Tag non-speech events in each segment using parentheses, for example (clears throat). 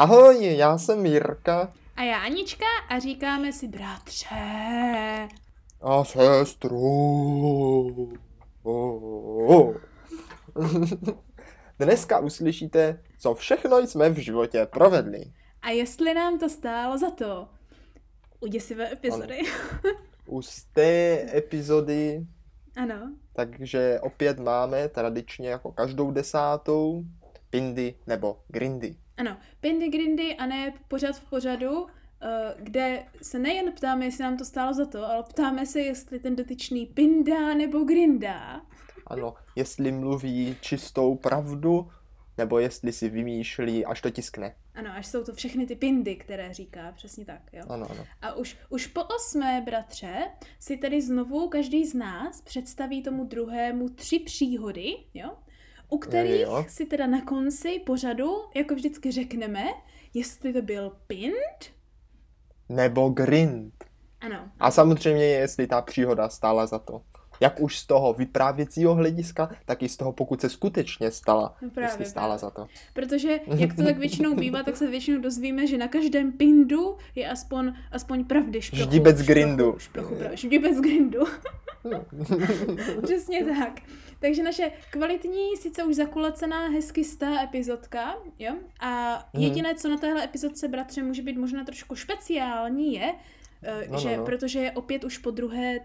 Ahoj, já jsem Jirka. A já Anička a říkáme si bratře. A sestru. Oh. Dneska uslyšíte, co všechno jsme v životě provedli. A jestli nám to stálo za to. U děsivé epizody. U z té epizody, Ano. takže opět máme tradičně jako každou desátou pindy nebo grindy. Ano. Pindy Grindy a ne pořad v pořadu, eh, kde se nejen ptáme, jestli nám to stálo za to, ale ptáme se, jestli ten dotyčný pindá nebo grindá. Ano, jestli mluví čistou pravdu, nebo jestli si vymýšlí, až to tiskne. Ano, až jsou to všechny ty pindy, které říká, přesně tak, jo. Ano, ano. A už, už po osmé, bratře, si tedy znovu každý z nás představí tomu druhému tři příhody, jo? U kterých Jo. si teda na konci pořadu, jako vždycky řekneme, jestli to byl pind, Nebo grind. ano, A samozřejmě, jestli ta příhoda stála za to. Jak už z toho vyprávěcího hlediska, tak i z toho, pokud se skutečně stala, No právě, jestli stála právě. za to. protože jak to tak většinou bývá, tak se většinou dozvíme, že na každém pindu je aspoň, aspoň pravdy šprochu. Ždibec šprochu, grindu. Šprochu, pravdy, ždibec grindu. Přesně tak. Takže naše kvalitní, sice už zakulecená, hezky stá epizodka, jo? A Mhm. jediné, co na téhle epizodce, bratře, může být možná trošku speciální, je, eh, No, no, že no. protože je opět už po druhé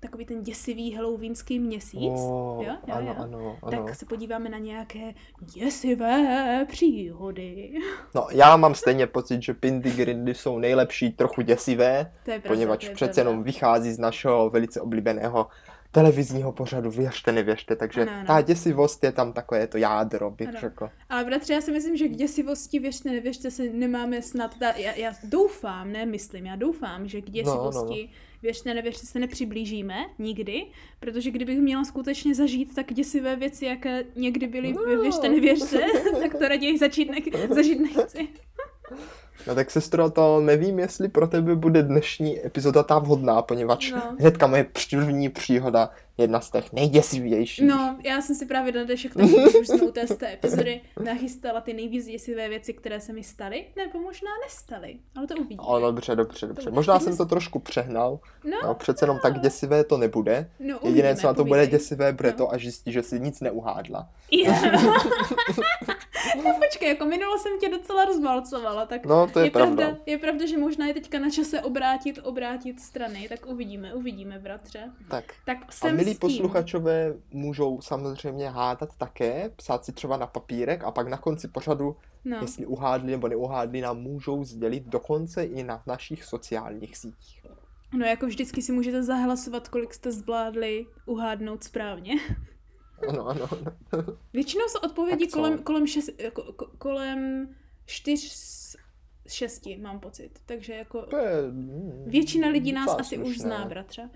takový ten děsivý halloweenský měsíc, Oh, jo? Jo, ano, jo? ano, ano. tak se podíváme na nějaké děsivé příhody. No, já mám stejně pocit, že Pindy Grindy jsou nejlepší, trochu děsivé, To je pravda, poněvadž to je přece pravda. jenom vychází z našeho velice oblíbeného televizního pořadu Věřte, nevěřte, takže Ano, ano. ta děsivost je tam takové to jádro, bych Ano. řekl. Ale bratře, já si myslím, že k děsivosti, věřte, nevěřte, se nemáme snad, ta, já, já doufám, ne myslím, já doufám, že k děsivosti, no, věřte, nevěřte, se nepřiblížíme nikdy, protože kdybych měla skutečně zažít tak děsivé věci, jaké někdy byly, No. no. věřte, nevěřte, (laughs) tak to raději začít ne- (laughs) zažít nechci. No tak sestro, to nevím, jestli pro tebe bude dnešní epizoda ta vhodná, poněvadž No. hnedka moje první příhoda je jedna z těch nejděsivějších. No, já jsem si právě na dnešek tak, už jsme u té, z té epizody nachystala ty nejvíc děsivé věci, které se mi staly, nebo možná nestaly, ale to uvidíme. O, dobře, dobře, dobře. To- Možná jsem to trošku přehnal. No, No, přece jenom tak děsivé to nebude. no Jediné, uvidíme, co na to bude povídej. děsivé, bude No. to, až zjistí, že si nic neuhádla. Yeah. (laughs) (laughs) no počkej, jako minulo jsem tě docela rozvalcovala, tak No, to je, pravda. pravda. Je pravda, že možná je teďka na čase obrátit, obrátit strany, tak uvidíme, uvidíme, bratře. Tak. Tak A jsem milí s tím. posluchačové můžou samozřejmě hádat také, psát si třeba na papírek a pak na konci pořadu, No. jestli uhádli nebo neuhádli, nám můžou sdělit dokonce i na našich sociálních sítích. no, jako vždycky si můžete zahlasovat, kolik jste zvládli uhádnout správně. (laughs) Ano, ano, ano. Většinou jsou odpovědi kolem, kolem, šest, ko, ko, kolem čtyř, šesti, mám pocit. Takže jako To je, mm, většina lidí nás asi už zná, bratře.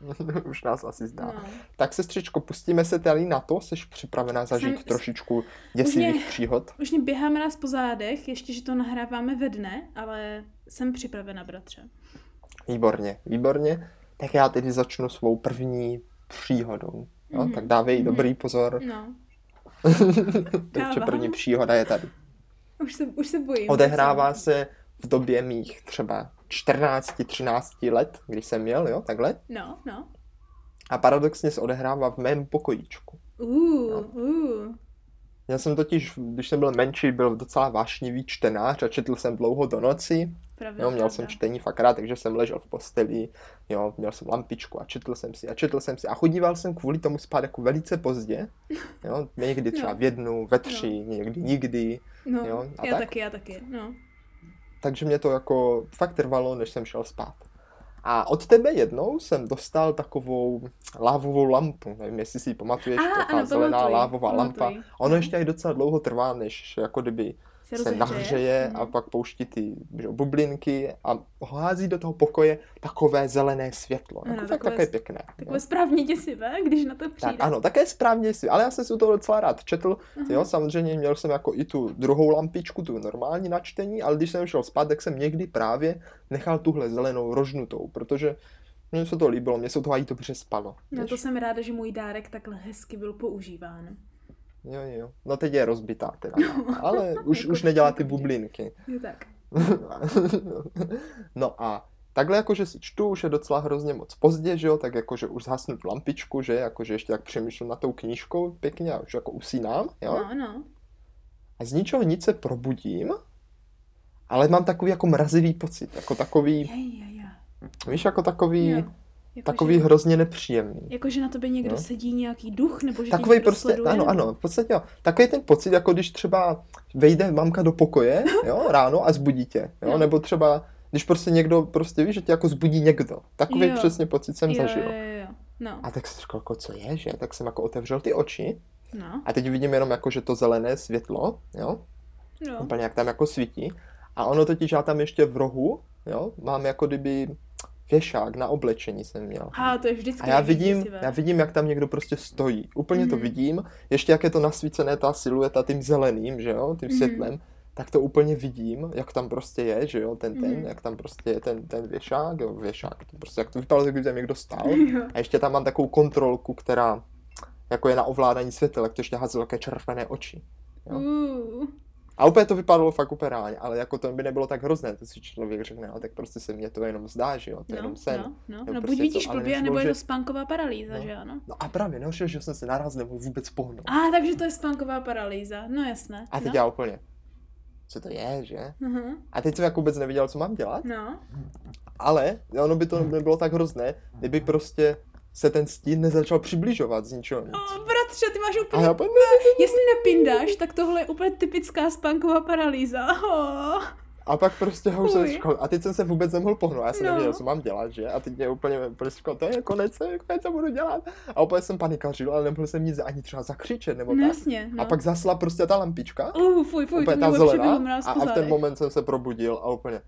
(laughs) už nás asi zná. No. Tak sestřičko, pustíme se tady na to, jsi připravená zažít Jsem- trošičku děsivých mě- příhod? Už mě běháme nás po zádech, ještě, že to nahráváme ve dne, ale jsem připravena, bratře. Výborně, výborně. Tak já tedy začnu svou první příhodou. No, Mhm, Tak dávej mhm. dobrý pozor, No, (laughs) Dávám. první příhoda je tady. už se, už se bojím. Odehrává se v době mých třeba 14-13 let, když jsem měl, jo, takhle. No, no. A paradoxně se odehrává v mém pokojíčku. Uh, uh. Já jsem totiž, když jsem byl menší, byl docela vášnivý čtenář a četl jsem dlouho do noci. Pravda, Jo, měl pravda. jsem čtení fakt rád, takže jsem ležel v posteli, jo, měl jsem lampičku a četl jsem si a četl jsem si a chodíval jsem kvůli tomu spát jako velice pozdě, jo, někdy (laughs) třeba No. v jednu, ve tři, někdy nikdy, No, jo, a já tak. taky, já taky, no. takže mě to jako fakt trvalo, než jsem šel spát. A od tebe jednou jsem dostal takovou lávovou lampu, nevím, jestli si ji pamatuješ, A, taková ano, zelená pamatuji, lávová lampa. pamatuji. Ono ještě i docela dlouho trvá, než jako kdyby Se, se nahřeje a Mhm. pak pouští ty že, bublinky a hází do toho pokoje takové zelené světlo. Ano, Jako fakt takové také s- pěkné. Takové jo. správně děsivé, když na to přijde. Tak ano, také správně si, ale já jsem si u toho docela rád četl, Aha. jo, samozřejmě měl jsem jako i tu druhou lampičku, tu normální na čtení, ale když jsem šel spát, tak jsem někdy právě nechal tuhle zelenou rožnutou, protože mně se to líbilo, mně se to i dobře spalo. No víš? to jsem ráda, že můj dárek takhle hezky byl používán. Jo, jo. No teď je rozbitá teda, (laughs) ale už, Jako už nedělá ty bublinky. Jo, tak. (laughs) no a takhle jakože si čtu, už je docela hrozně moc pozdě, že jo, tak jakože už zhasnu tu lampičku, že, jakože ještě tak přemýšlím nad tou knížkou pěkně a už jako usínám, jo. No, no. A z ničeho nic se probudím, ale mám takový jako mrazivý pocit, jako takový, Jej, jej, jej. víš, jako takový, Jo. Jako, takový že, hrozně nepříjemný. jako, že na tobě někdo No. sedí nějaký duch, nebo že Takový prostě, sleduje, ano, ano, v podstatě jo. Takový ten pocit, jako když třeba vejde mamka do pokoje, (laughs) jo, ráno a zbudí tě, jo, No. nebo třeba, když prostě někdo, prostě víš, že tě jako zbudí někdo. Takový Jo. přesně pocit jsem jo, zažil. Jo, jo, jo. No, A tak jsem říkal, jako, co je, že? Tak jsem jako otevřel ty oči no, a teď vidím jenom jako, že to zelené světlo, jo, no. úplně jak tam jako svítí. A ono totiž já tam ještě v rohu, jo, mám jako kdyby věšák na oblečení jsem měl. A to je vždycky A já vidím, děsivé. já vidím, jak tam někdo prostě stojí. Úplně to Mhm. vidím. Ještě jak je to nasvícené ta silueta tím zeleným, že jo, tím Mhm. světlem, tak to úplně vidím, jak tam prostě je, že jo, ten ten, Mhm. jak tam prostě je ten, ten věšák, jo, věšák, to prostě jak to vypadalo, tak by tam někdo stál. (laughs) A ještě tam mám takovou kontrolku, která jako je na ovládání světel, jak to ještě házelo také červené oči. Jo. Uh, A úplně to vypadalo fakt úplně reálně, ale jako to by nebylo tak hrozné, to si člověk řekne, no, tak prostě se mně to jenom zdá, že jo, to je no, jenom sen. no, no, Nebo no prostě buď vidíš ale blbě, nebo je to spánková paralýza, No. že ano? No a právě, nehořel, že jsem se naraz nemohl vůbec pohnout. A, takže to je spánková paralýza, no jasné. A teď no. já úplně, co to je, že? Uh-huh. A teď jsem jako vůbec nevěděl, co mám dělat, No, ale ono by to nebylo tak hrozné, kdyby prostě se ten stín nezačal přibližovat z ničeho nic. o, bratře, ty máš A úplně, já úplně, jestli nepindáš, tak tohle je úplně typická spánková paralýza. Oh. a pak prostě ho už jsem říkal, a teď jsem se vůbec nemohl pohnout, já jsem No. nevěděl, co mám dělat, že? A teď mě úplně, úplně říkal, to je konec, konec, co budu dělat. A úplně jsem panikařil, ale nemohl jsem nic ani třeba zakřičet nebo No tak. jasně, no. A pak zasla prostě ta lampička, Uh, fuj, fuj, úplně to ta zelená, a, a v ten moment jsem se probudil a úplně,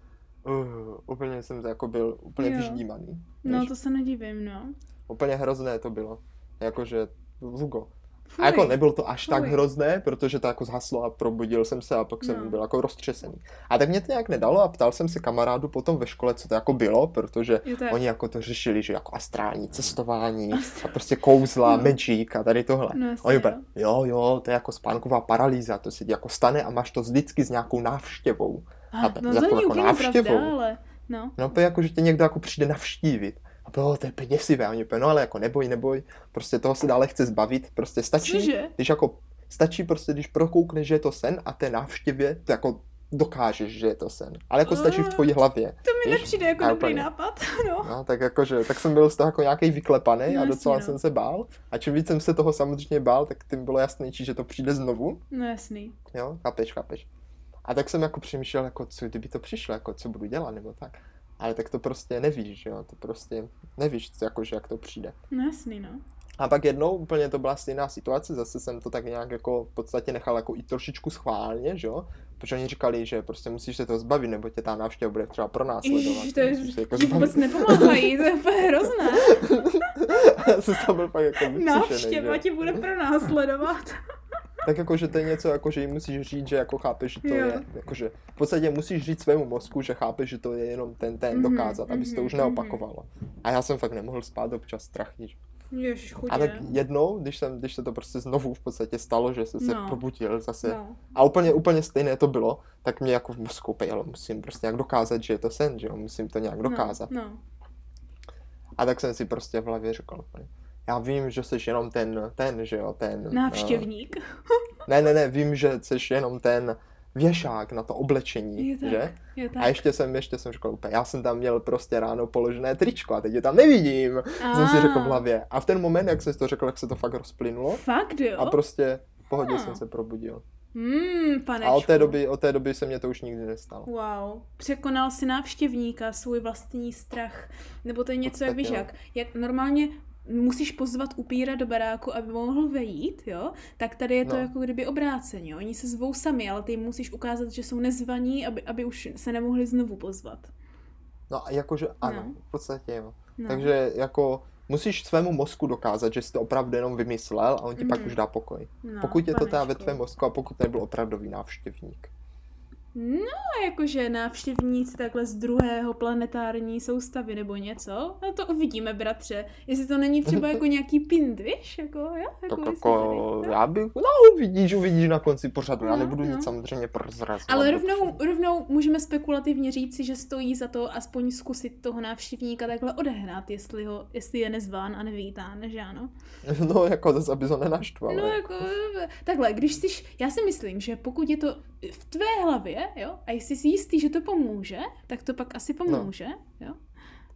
uh, úplně jsem jako byl úplně Jo. vyždímaný. No, to se nedivím, no. Úplně hrozné to bylo. Jakože, Vugo. Fuj. A jako nebylo to až tak Fuj. hrozné, protože to jako zhaslo a probudil jsem se a pak jsem No. byl jako roztřesený. A tak mě to nějak nedalo a ptal jsem se kamarádu potom ve škole, co to jako bylo, protože tak. oni jako to řešili, že jako astrální cestování a prostě kouzla, No. magic a tady tohle. No, Oni jo. úplně, jo, jo, to je jako spánková paralýza, to se ti jako stane a máš to vždycky s nějakou návštěvou. A, chápe, no za to jako úplně návštěvou. pravda, ale no. No, to je jako, že tě někdo jako přijde navštívit. A bylo to je děsivé. A oni úplně, no ale jako neboj, neboj, prostě toho se dále chce zbavit, prostě stačí, Cože? když jako, stačí prostě, když prokoukneš, že je to sen a té návštěvě, to jako dokážeš, že je to sen. Ale jako stačí v tvojí hlavě. To mi víš? nepřijde jako A dobrý úplně. nápad, (laughs) no. No, tak jakože, tak jsem byl z toho jako nějaký vyklepaný No, a jasně, docela no. jsem se bál. A čím víc jsem se toho samozřejmě bál, tak tím bylo jasnější, že to přijde znovu. No jasný. Jo, chápeš, chápeš. A tak jsem jako přemýšlel, jako co kdyby to přišlo, jako co budu dělat, nebo tak. Ale tak to prostě nevíš, že jo, to prostě nevíš, jakože jak to přijde. No jasný, no. A pak jednou úplně to byla stejná situace, zase jsem to tak nějak jako v podstatě nechal jako i trošičku schválně, že jo, protože oni říkali, že prostě musíš se toho zbavit, nebo tě ta návštěva bude třeba pronásledovat. Ježiš, to je, jako ti vůbec nepomáhají, to je úplně hrozné. Já jsem tam byl fakt jako Návštěva že? tě bude pronásledovat. (laughs) Tak jako, že to je něco, jako, že jim musíš říct, že jako chápeš, že to Jo. je, jakože v podstatě musíš říct svému mozku, že chápeš, že to je jenom ten ten Mhm, dokázat, aby se to mhm, už mhm. neopakovalo. A já jsem fakt nemohl spát občas strachy. že? Ježiš, chudě. A tak jednou, když, jsem, když se to prostě znovu v podstatě stalo, že jsem se No. probudil zase No. a úplně, úplně stejné to bylo, tak mě jako v mozku pejlo, musím prostě nějak dokázat, že je to sen, že jo, musím to nějak dokázat. No, no. A tak jsem si prostě v hlavě řekl, já vím, že jsi jenom ten, ten, že jo, ten... Návštěvník. Uh, ne, ne, ne, vím, že jsi jenom ten věšák na to oblečení, Je tak, že? je tak. A ještě jsem, ještě jsem řekl úplně, já jsem tam měl prostě ráno položené tričko a teď je tam nevidím, jsem si řekl v hlavě. A v ten moment, jak jsi to řekl, tak se to fakt rozplynulo Fakt jo? a prostě v pohodě Ah. jsem se probudil. Hmm, panečku. A od té doby, od té doby se mě to už nikdy nestalo. Wow. Překonal si návštěvníka, svůj vlastní strach. Nebo to je něco, jak víš, podstatě, jak, jak normálně musíš pozvat upíra do baráku, aby mohl vejít, jo? Tak tady je to No. jako kdyby obráceně? Oni se zvou sami, ale ty jim musíš ukázat, že jsou nezvaní, aby, aby už se nemohli znovu pozvat. No a jakože ano, No. v podstatě jo. No. Takže jako musíš svému mozku dokázat, že jsi to opravdu jenom vymyslel a on ti pak Mhm. už dá pokoj. no, Pokud je to teda ve panečku. tvém mozku a pokud nebyl opravdový návštěvník. No, jakože návštěvníci takhle z druhého planetární soustavy nebo něco. No to uvidíme, bratře. Jestli to není třeba (laughs) jako nějaký pint, víš? Jako, jo? Tak Jako, jestli jako, jo? já bych, no uvidíš, uvidíš na konci pořadu, já No, nebudu no. nic samozřejmě prozrazovat. Ale rovnou, rovnou můžeme spekulativně říci, že stojí za to aspoň zkusit toho návštěvníka takhle odehnat, jestli, ho, jestli je nezván a nevítán, že ano? (laughs) No jako zase, aby to nenaštval. No jako, takhle, když jsi, já si myslím, že pokud je to v tvé hlavě, jo, a jsi si jistý, že to pomůže, tak to pak asi pomůže, jo.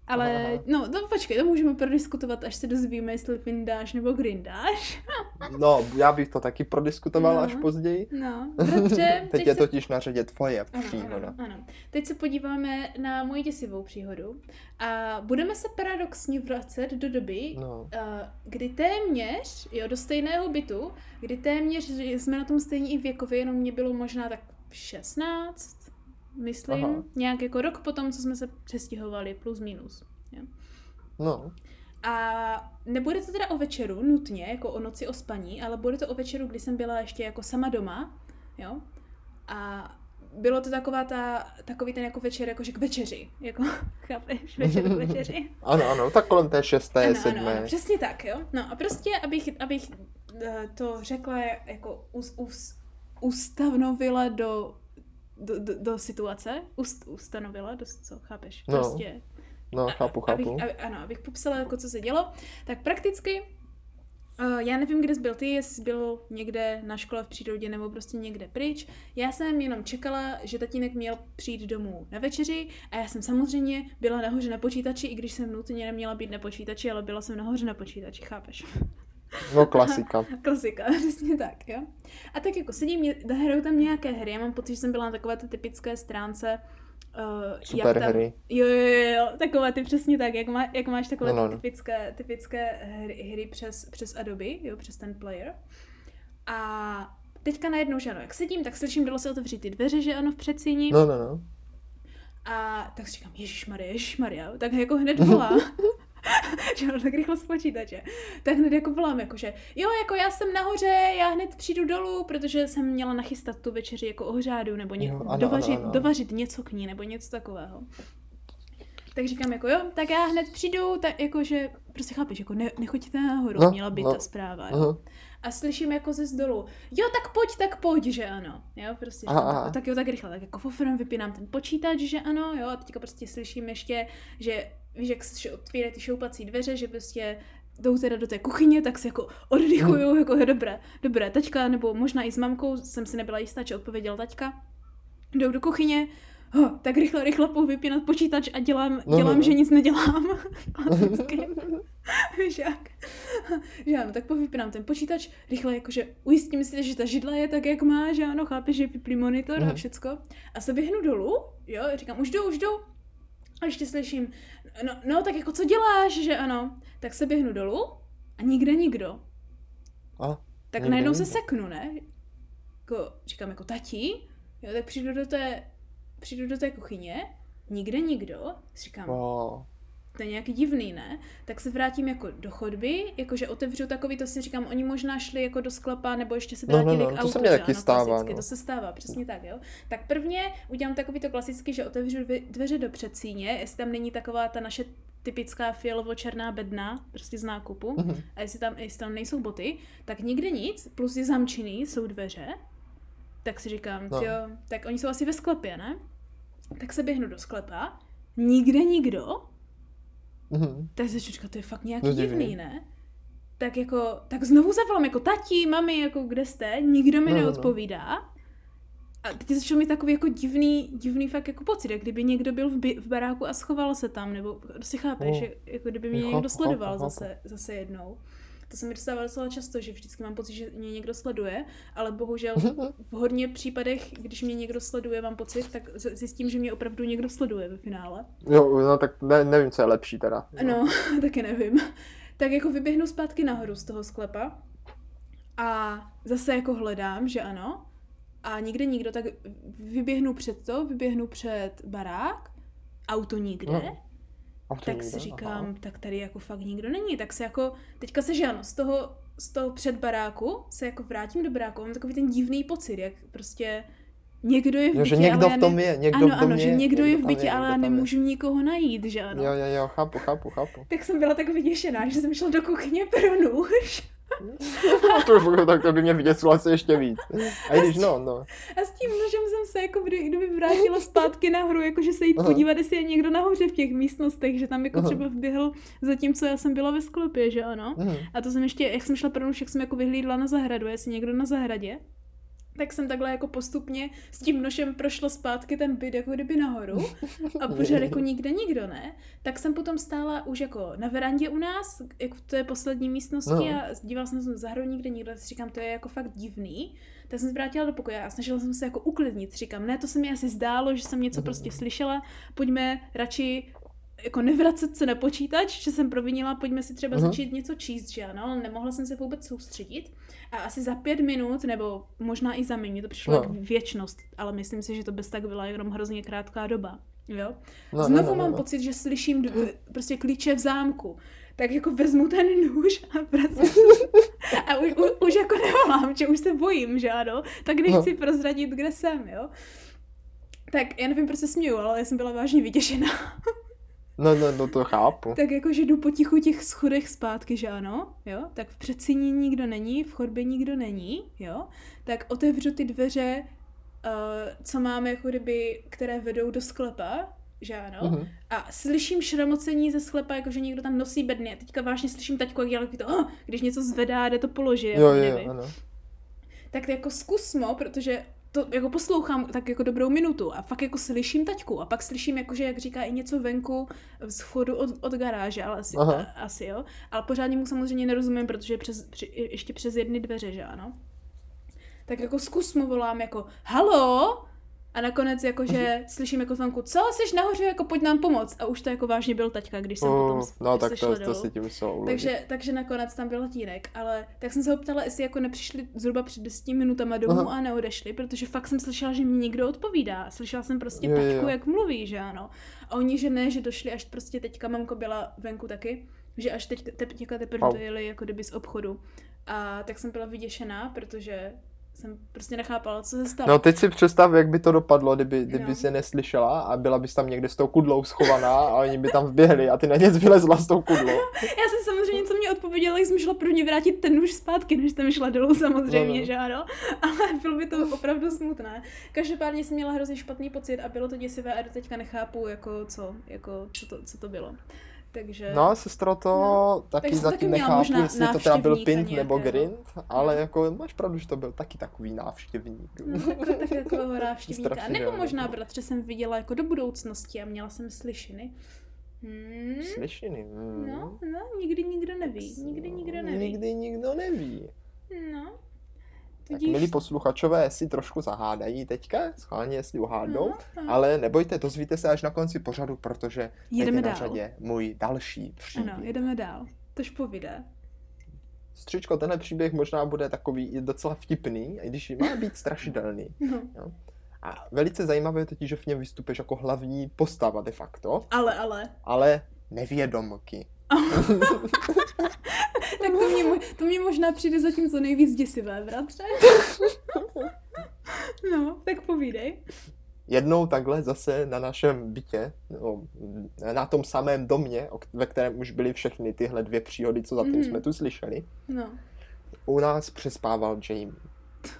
Ale, Aha. no, no počkej, to můžeme prodiskutovat, až se dozvíme, jestli pindáš nebo grindáš. (laughs) No, já bych to taky prodiskutoval No. až později. No, bratře, (laughs) Teď je se... totiž na řadě tvoje Ano, příhoda. ano, ano. Teď se podíváme na moji děsivou příhodu a budeme se paradoxně vracet do doby, No. eh, kdy téměř, jo, do stejného bytu, kdy téměř jsme na tom stejně i věkově, jenom mě bylo možná tak 16, myslím, Aha. Nějak jako rok potom, co jsme se přestěhovali, plus minus. Jo. No. A nebude to teda o večeru nutně, jako o noci o spaní, ale bude to o večeru, kdy jsem byla ještě jako sama doma, jo. A bylo to taková ta, takový ten jako večer, jakože k večeři, jako, (laughs) chápeš, večer k večeři. (laughs) Ano, ano, tak kolem té šesté, Ano, sedmé. ano, ano, přesně tak, jo. No a prostě, abych, abych eh, to řekla jako us, us, ustanovila do, do, do, do situace, ust, ustanovila, do, co chápeš, No, prostě No, chápu, abych, chápu. aby, ano, abych popsala, jako co se dělo, tak prakticky, uh, já nevím, kde jsi byl ty, jestli jsi byl někde na škole v přírodě nebo prostě někde pryč. Já jsem jenom čekala, že tatínek měl přijít domů na večeři a já jsem samozřejmě byla nahoře na počítači, i když jsem nutně neměla být na počítači, ale byla jsem nahoře na počítači, chápeš? No, klasika. Klasika, (laughs) přesně tak, jo. A tak jako sedím, hraju tam nějaké hry, já mám pocit, že jsem byla na takové té typické stránce, uh, Super jak tam, hry. Jo, jo, jo, jo, takové ty přesně tak, jak, má, jak máš takové No, no, ty no. typické, typické hry, hry přes, přes Adobe, jo, přes ten player. A teďka najednou, že ano, jak sedím, tak slyším, dalo se otevřít ty dveře, že ano, v předsíni. No, no, no. A tak si říkám, Ježíš Maria, Ježíš Maria, tak jako hned volá. (laughs) (laughs) že ano, tak rychle z počítače. Tak hned jako volám, jakože, jo, jako já jsem nahoře, já hned přijdu dolů, protože jsem měla nachystat tu večeři jako ohřádu, nebo ně, Jo, ano, dovařit, ano, ano. dovařit něco k ní, nebo něco takového. Tak říkám jako jo, tak já hned přijdu, tak jakože, prostě chápeš, jako ne, nechoďte nahoru, No, měla být no. ta zpráva, jo. Aha. A slyším jako ze zdolu, jo, tak pojď, tak pojď, že ano. Jo, prostě aha. tak, tak jo, tak rychle, tak jako fofrem vypínám ten počítač, že ano, jo, a teďka prostě slyším ještě, že víš, jak se otvírají ty šoupací dveře, že prostě jdou teda do té kuchyně, tak se jako oddychuju, jako je dobré, dobré, taťka, nebo možná i s mamkou, jsem si nebyla jistá, či odpověděl taťka, jdou do kuchyně, ho, tak rychle, rychle půjdu vypínat počítač a dělám, No, dělám no, no. že nic nedělám. (laughs) (laughs) (laughs) Víš jak? (laughs) že ano, tak povypínám ten počítač, rychle jakože ujistím si, že ta židla je tak, jak má, že ano, chápeš, že je vyplý monitor a Mhm. všecko. A se běhnu dolů, jo, říkám, už jdu, už jdu. A ještě slyším, no, no, tak jako co děláš, že ano. Tak se běhnu dolů a nikde nikdo. A, Tak najednou se seknu, ne? Jako, říkám jako tati, jo, tak přijdu do té, přijdu do té kuchyně, nikde nikdo, říkám, o, to je nějaký divný, ne? Tak se vrátím jako do chodby, jakože otevřu takový, to si říkám, oni možná šli jako do sklepa, nebo ještě se No, no, vrátili no, k to autu, se mně že taky ano, stává, klasicky, no. to se stává, přesně tak, jo. Tak prvně udělám takový to klasicky, že otevřu dvě- dveře do předsíně, jestli tam není taková ta naše typická fialovo-černá bedna, prostě z nákupu, Mhm. a jestli tam, jestli tam nejsou boty, tak nikde nic, plus je zamčený, jsou dveře, tak si říkám, No. no. jo, tak oni jsou asi ve sklepě, ne? Tak se běhnu do sklepa, nikde nikdo, Mhm. tak se říkám, to je fakt nějaký No, divný, divný. ne? Tak jako, tak znovu zavolám jako tati, mami, jako kde jste? Nikdo mi No, no, no. neodpovídá. A teď začal mi takový jako divný, divný fakt jako pocit, jak kdyby někdo byl v, by, v baráku a schoval se tam, nebo si chápeš, No. že jako kdyby mě Jo, někdo chápu, sledoval chápu, chápu. zase, zase jednou. To se mi dostává docela často, že vždycky mám pocit, že mě někdo sleduje, ale bohužel (laughs) v hodně případech, když mě někdo sleduje, mám pocit, tak zjistím, že mě opravdu někdo sleduje ve finále. Jo, no tak ne, nevím, co je lepší teda. No, (laughs) taky nevím. Tak jako vyběhnu zpátky nahoru z toho sklepa a zase jako hledám, že ano. A nikde nikdo, tak vyběhnu před to, vyběhnu před barák, auto nikde. No, tak si říkám, aha. tak tady jako fakt nikdo není. Tak se jako, teďka se že ano, z toho, z toho před baráku se jako vrátím do baráku, mám takový ten divný pocit, jak prostě někdo je v Jo, bytě, že někdo ale v tom ne... je, někdo ano, v domě ano, že někdo je v bytě, ale já někdo tam je. nemůžu nikoho najít, že ano. Jo, jo, jo, chápu, chápu, chápu. Tak jsem byla tak vyděšená, že jsem šla do kuchyně pro nůž. To, tak to by mě vyděsilo asi ještě víc. A i když no, no. A s tím nožem jsem se jako kdy, kdyby vrátila zpátky nahoru, jakože se jít Aha. podívat, jestli je někdo nahoře v těch místnostech, že tam jako Aha. třeba vběhl zatímco já jsem byla ve sklepě, že ano. Mhm. A to jsem ještě, jak jsem šla pro nůž, jak jsem jako vyhlídla na zahradu, jestli někdo na zahradě. Tak jsem takhle jako postupně s tím nožem prošla zpátky ten byt jako kdyby nahoru a (laughs) pořád jako nikde nikdo ne. Tak jsem potom stála už jako na verandě u nás, jako v té poslední místnosti No. a dívala jsem se na zahradu nikde nikdo, tak si říkám, to je jako fakt divný. Tak jsem se vrátila do pokoje a snažila jsem se jako uklidnit. Říkám, ne, to se mi asi zdálo, že jsem něco Mhm. prostě slyšela, pojďme radši jako nevracet se na počítač, že jsem provinila, pojďme si třeba Mhm. začít něco číst, že ano, ale nemohla jsem se vůbec soustředit. A asi za pět minut, nebo možná i za mě, mně to přišlo No. no. věčnost, ale myslím si, že to bez tak byla jenom hrozně krátká doba. Jo? No, Znovu no, no, mám no. pocit, že slyším d- prostě klíče v zámku. Tak jako vezmu ten nůž a vracím (laughs) A už, u, už jako nevolám, že už se bojím, že ano. Tak nechci no. prozradit, kde jsem, jo. Tak já nevím, proč se směju, ale já jsem byla vážně vyděšená. (laughs) No, no, no, to chápu. Tak jako, že jdu potichu těch schodech zpátky, že ano, jo, tak v předsíni nikdo není, v chodbě nikdo není, jo, tak otevřu ty dveře, uh, co máme jako kdyby, které vedou do sklepa, že ano, Mhm. a slyším šramocení ze sklepa, jako že někdo tam nosí bedny a teďka vážně slyším taťku, jak dělá to, oh, když něco zvedá, jde to položit, jako Jo, jo, kdyby. jo, ano. Tak jako zkusmo, protože to jako poslouchám tak jako dobrou minutu a fakt jako slyším taťku a pak slyším jako, že jak říká i něco venku z vchodu od, od garáže, ale asi, Aha. a, asi jo. Ale pořádně mu samozřejmě nerozumím, protože přes, při, ještě přes jedny dveře, že ano. Tak jako zkus mu volám jako halo a nakonec jakože slyším jako zvenku, co, jsi nahoře, jako pojď nám pomoct. A už to jako vážně byl taťka, když jsem potom Uh, s- no, tak to, to si tím ulovit. Takže, takže nakonec tam byl tínek, ale tak jsem se ho ptala, jestli jako nepřišli zhruba před 10 minutama domů Aha. a neodešli, protože fakt jsem slyšela, že mi někdo odpovídá. Slyšela jsem prostě jo, taťku, jo. jak mluví, že ano. A oni, že ne, že došli až prostě teďka, mamko byla venku taky, že až teď te, teďka teprve dojeli jako kdyby z obchodu. A tak jsem byla vyděšená, protože jsem prostě nechápala, co se stalo. No teď si představ, jak by to dopadlo, kdyby, kdyby No. se neslyšela a byla bys tam někde s tou kudlou schovaná a oni by tam vběhli a ty na ně vylezla s tou kudlou. (laughs) Já jsem samozřejmě, co mě odpověděla, jak jsem šla první vrátit ten nůž zpátky, než jsem šla dolů samozřejmě, No, no. že ano. (laughs) Ale bylo by to opravdu smutné. Každopádně jsem měla hrozně špatný pocit a bylo to děsivé a do teďka nechápu, jako co, jako co to, co to bylo. Takže... No, sestro, to No, taky takže taky zatím měla nechápu, jestli to teda byl pint nebo grind, ale No. jako máš pravdu, že to byl taky takový návštěvník. No, tak, (laughs) tak takového návštěvníka. Strašně, Nebo možná, bratře, jsem viděla jako do budoucnosti a měla jsem slyšiny. Hmm? Slyšiny. mm. No, no, nikdy nikdo neví. Nikdy nikdo neví. Nikdy nikdo neví. No. Tak milí posluchačové si trošku zahádají teďka, schválně jestli uhádnou, No, no. ale nebojte, dozvíte se až na konci pořadu, protože Jedeme teď je na dál. řadě můj další příběh. Ano, jedeme dál. Tož povídá. Střičko, tenhle příběh možná bude takový docela vtipný, i když má být strašidelný. (laughs) No. A velice zajímavé je totiž, že v něm vystupuješ jako hlavní postava de facto, Ale, ale. ale nevědomky. (laughs) Tak to mě, to mě možná přijde zatím co nejvíc děsivé, bratře. (laughs) No, tak povídej. Jednou takhle zase na našem bytě, no, na tom samém domě, ve kterém už byly všechny tyhle dvě příhody, co zatím Mhm. jsme tu slyšeli, No, u nás přespával Jamie.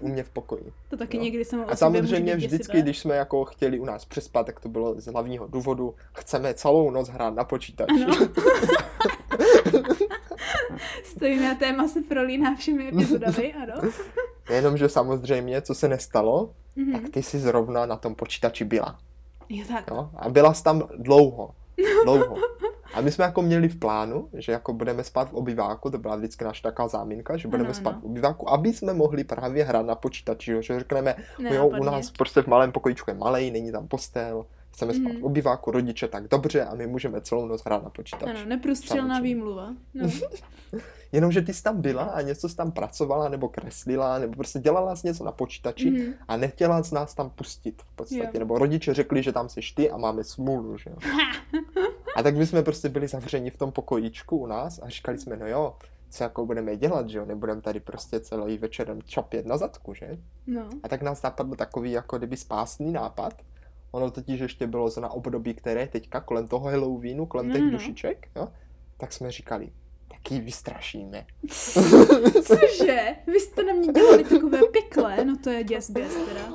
U mě v pokoji. to taky Jo. někdy o A samozřejmě vždycky, děsivé. když jsme jako chtěli u nás přespat, tak to bylo z hlavního důvodu, chceme celou noc hrát na počítači. Ano. (laughs) Stejné téma se prolíná všemi epizodami, ano. Jenomže samozřejmě, co se nestalo, Mhm. tak ty jsi zrovna na tom počítači byla. Jo, tak. Jo? A byla jsi tam dlouho. (laughs) Dlouho. A my jsme jako měli v plánu, že jako budeme spát v obyváku, to byla vždycky naše taková záminka, že budeme Ano, spát ano. v obyváku, aby jsme mohli právě hrát na počítači, jo? že řekneme, jo, u nás prostě v malém pokojíčku je malej, není tam postel, chceme spát Mhm. v obyváku, rodiče, tak dobře a my můžeme celou noc hrát na počítači. Ano, neprůstřelná Samozřejmě. výmluva. No. (laughs) Jenomže ty jsi tam byla a něco jsi tam pracovala, nebo kreslila, nebo prostě dělala jsi něco na počítači Mhm. a nechtěla z nás tam pustit v podstatě. Jo. Nebo rodiče řekli, že tam jsi ty a máme smůlu, že jo. (laughs) A tak my jsme prostě byli zavřeni v tom pokojíčku u nás a říkali jsme, no jo, co jako budeme dělat, že jo, nebudeme tady prostě celý večer čapět na zadku, že? No. A tak nás napadl takový jako kdyby spásný nápad. Ono totiž ještě bylo na období, které teďka kolem toho Halloweenu, kolem No, těch no. dušiček, jo? tak jsme říkali, tak ji vystrašíme. (laughs) Cože? Vy jste na mě dělali takové pikle, no to je děs běs teda.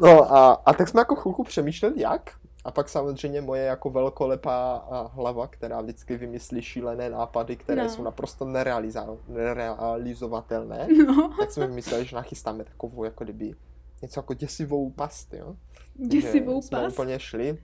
No a, a tak jsme jako chvilku přemýšleli, jak. A pak samozřejmě moje jako velkolepá hlava, která vždycky vymyslí šílené nápady, které No. jsou naprosto nerealizovatelné, No, tak jsme vymysleli, že nachystáme takovou jako kdyby něco jako děsivou past, jo. děsivou že jsme pas. úplně šli,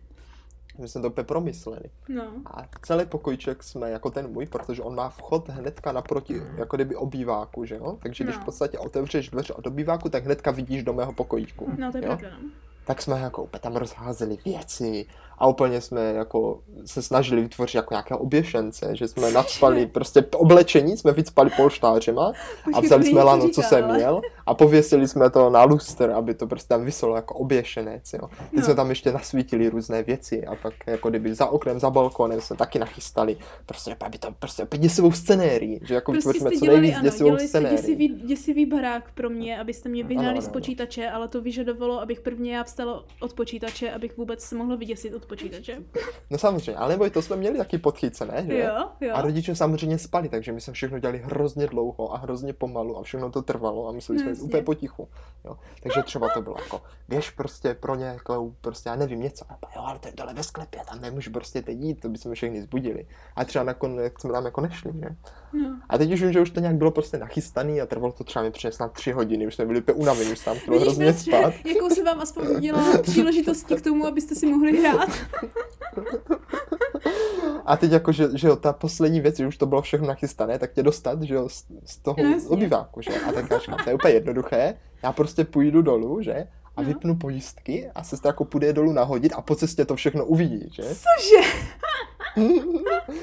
my jsme to úplně promysleli. No. A celý pokojček jsme, jako ten můj, protože on má vchod hnedka naproti, jako kdyby obýváku, že jo? Takže když No. v podstatě otevřeš dveře od obýváku, tak hnedka vidíš do mého pokojíčku. No to je jo? pravda, no. tak jsme jako úplně tam rozházeli věci a úplně jsme jako se snažili vytvořit jako nějaké oběšence, že jsme (laughs) nadspali prostě oblečení, jsme vycpali polštářema a vzali jsme lano, co jsem měl a pověsili jsme to na lustr, aby to prostě tam vyselo jako oběšenec, jo. Teď No. jsme tam ještě nasvítili různé věci a pak jako kdyby za oknem, za balkónem jsme taky nachystali, prostě aby to prostě opět děsivou scenérii, že jako Prostě vytvoříme co nejvíc ano, děsivou scenérii. děsivý, děsivý barák pro mě, abyste mě vyhnali Ano, ano, z počítače, ale to vyžadovalo, abych prvně já vstala od počítače, abych vůbec se mohla vyděsit od počítače. No samozřejmě, ale neboj, to jsme měli taky podchycené, že? Jo, jo. A rodiče samozřejmě spali, takže my jsme všechno dělali hrozně dlouho a hrozně pomalu a všechno to trvalo a museli jsme jít úplně potichu. Jo. Takže třeba to bylo jako, běž prostě pro nějakou, prostě já nevím něco. A jo, ale to je dole ve sklepě, tam nemůžu prostě teď jít, to by jsme všechny zbudili. A třeba nakonec jsme tam jako nešli, že? No. A teď už vím, že už to nějak bylo prostě nachystaný a trvalo to třeba mi přes snad tři hodiny, už jsme byli úplně unavení, už tam chtělo Vidíš, hrozně bratře, spát. jakou se vám aspoň udělala příležitosti k tomu, abyste si mohli hrát. A teď jako, že, že jo, ta poslední věc, že už to bylo všechno nachystané, tak tě dostat, že jo, z, z toho No, jasně. obýváku, že? A tak já říkám, to je úplně jednoduché, já prostě půjdu dolů, že? A No. vypnu pojistky a sestra jako půjde dolů nahodit a po cestě to všechno uvidí, že? Cože?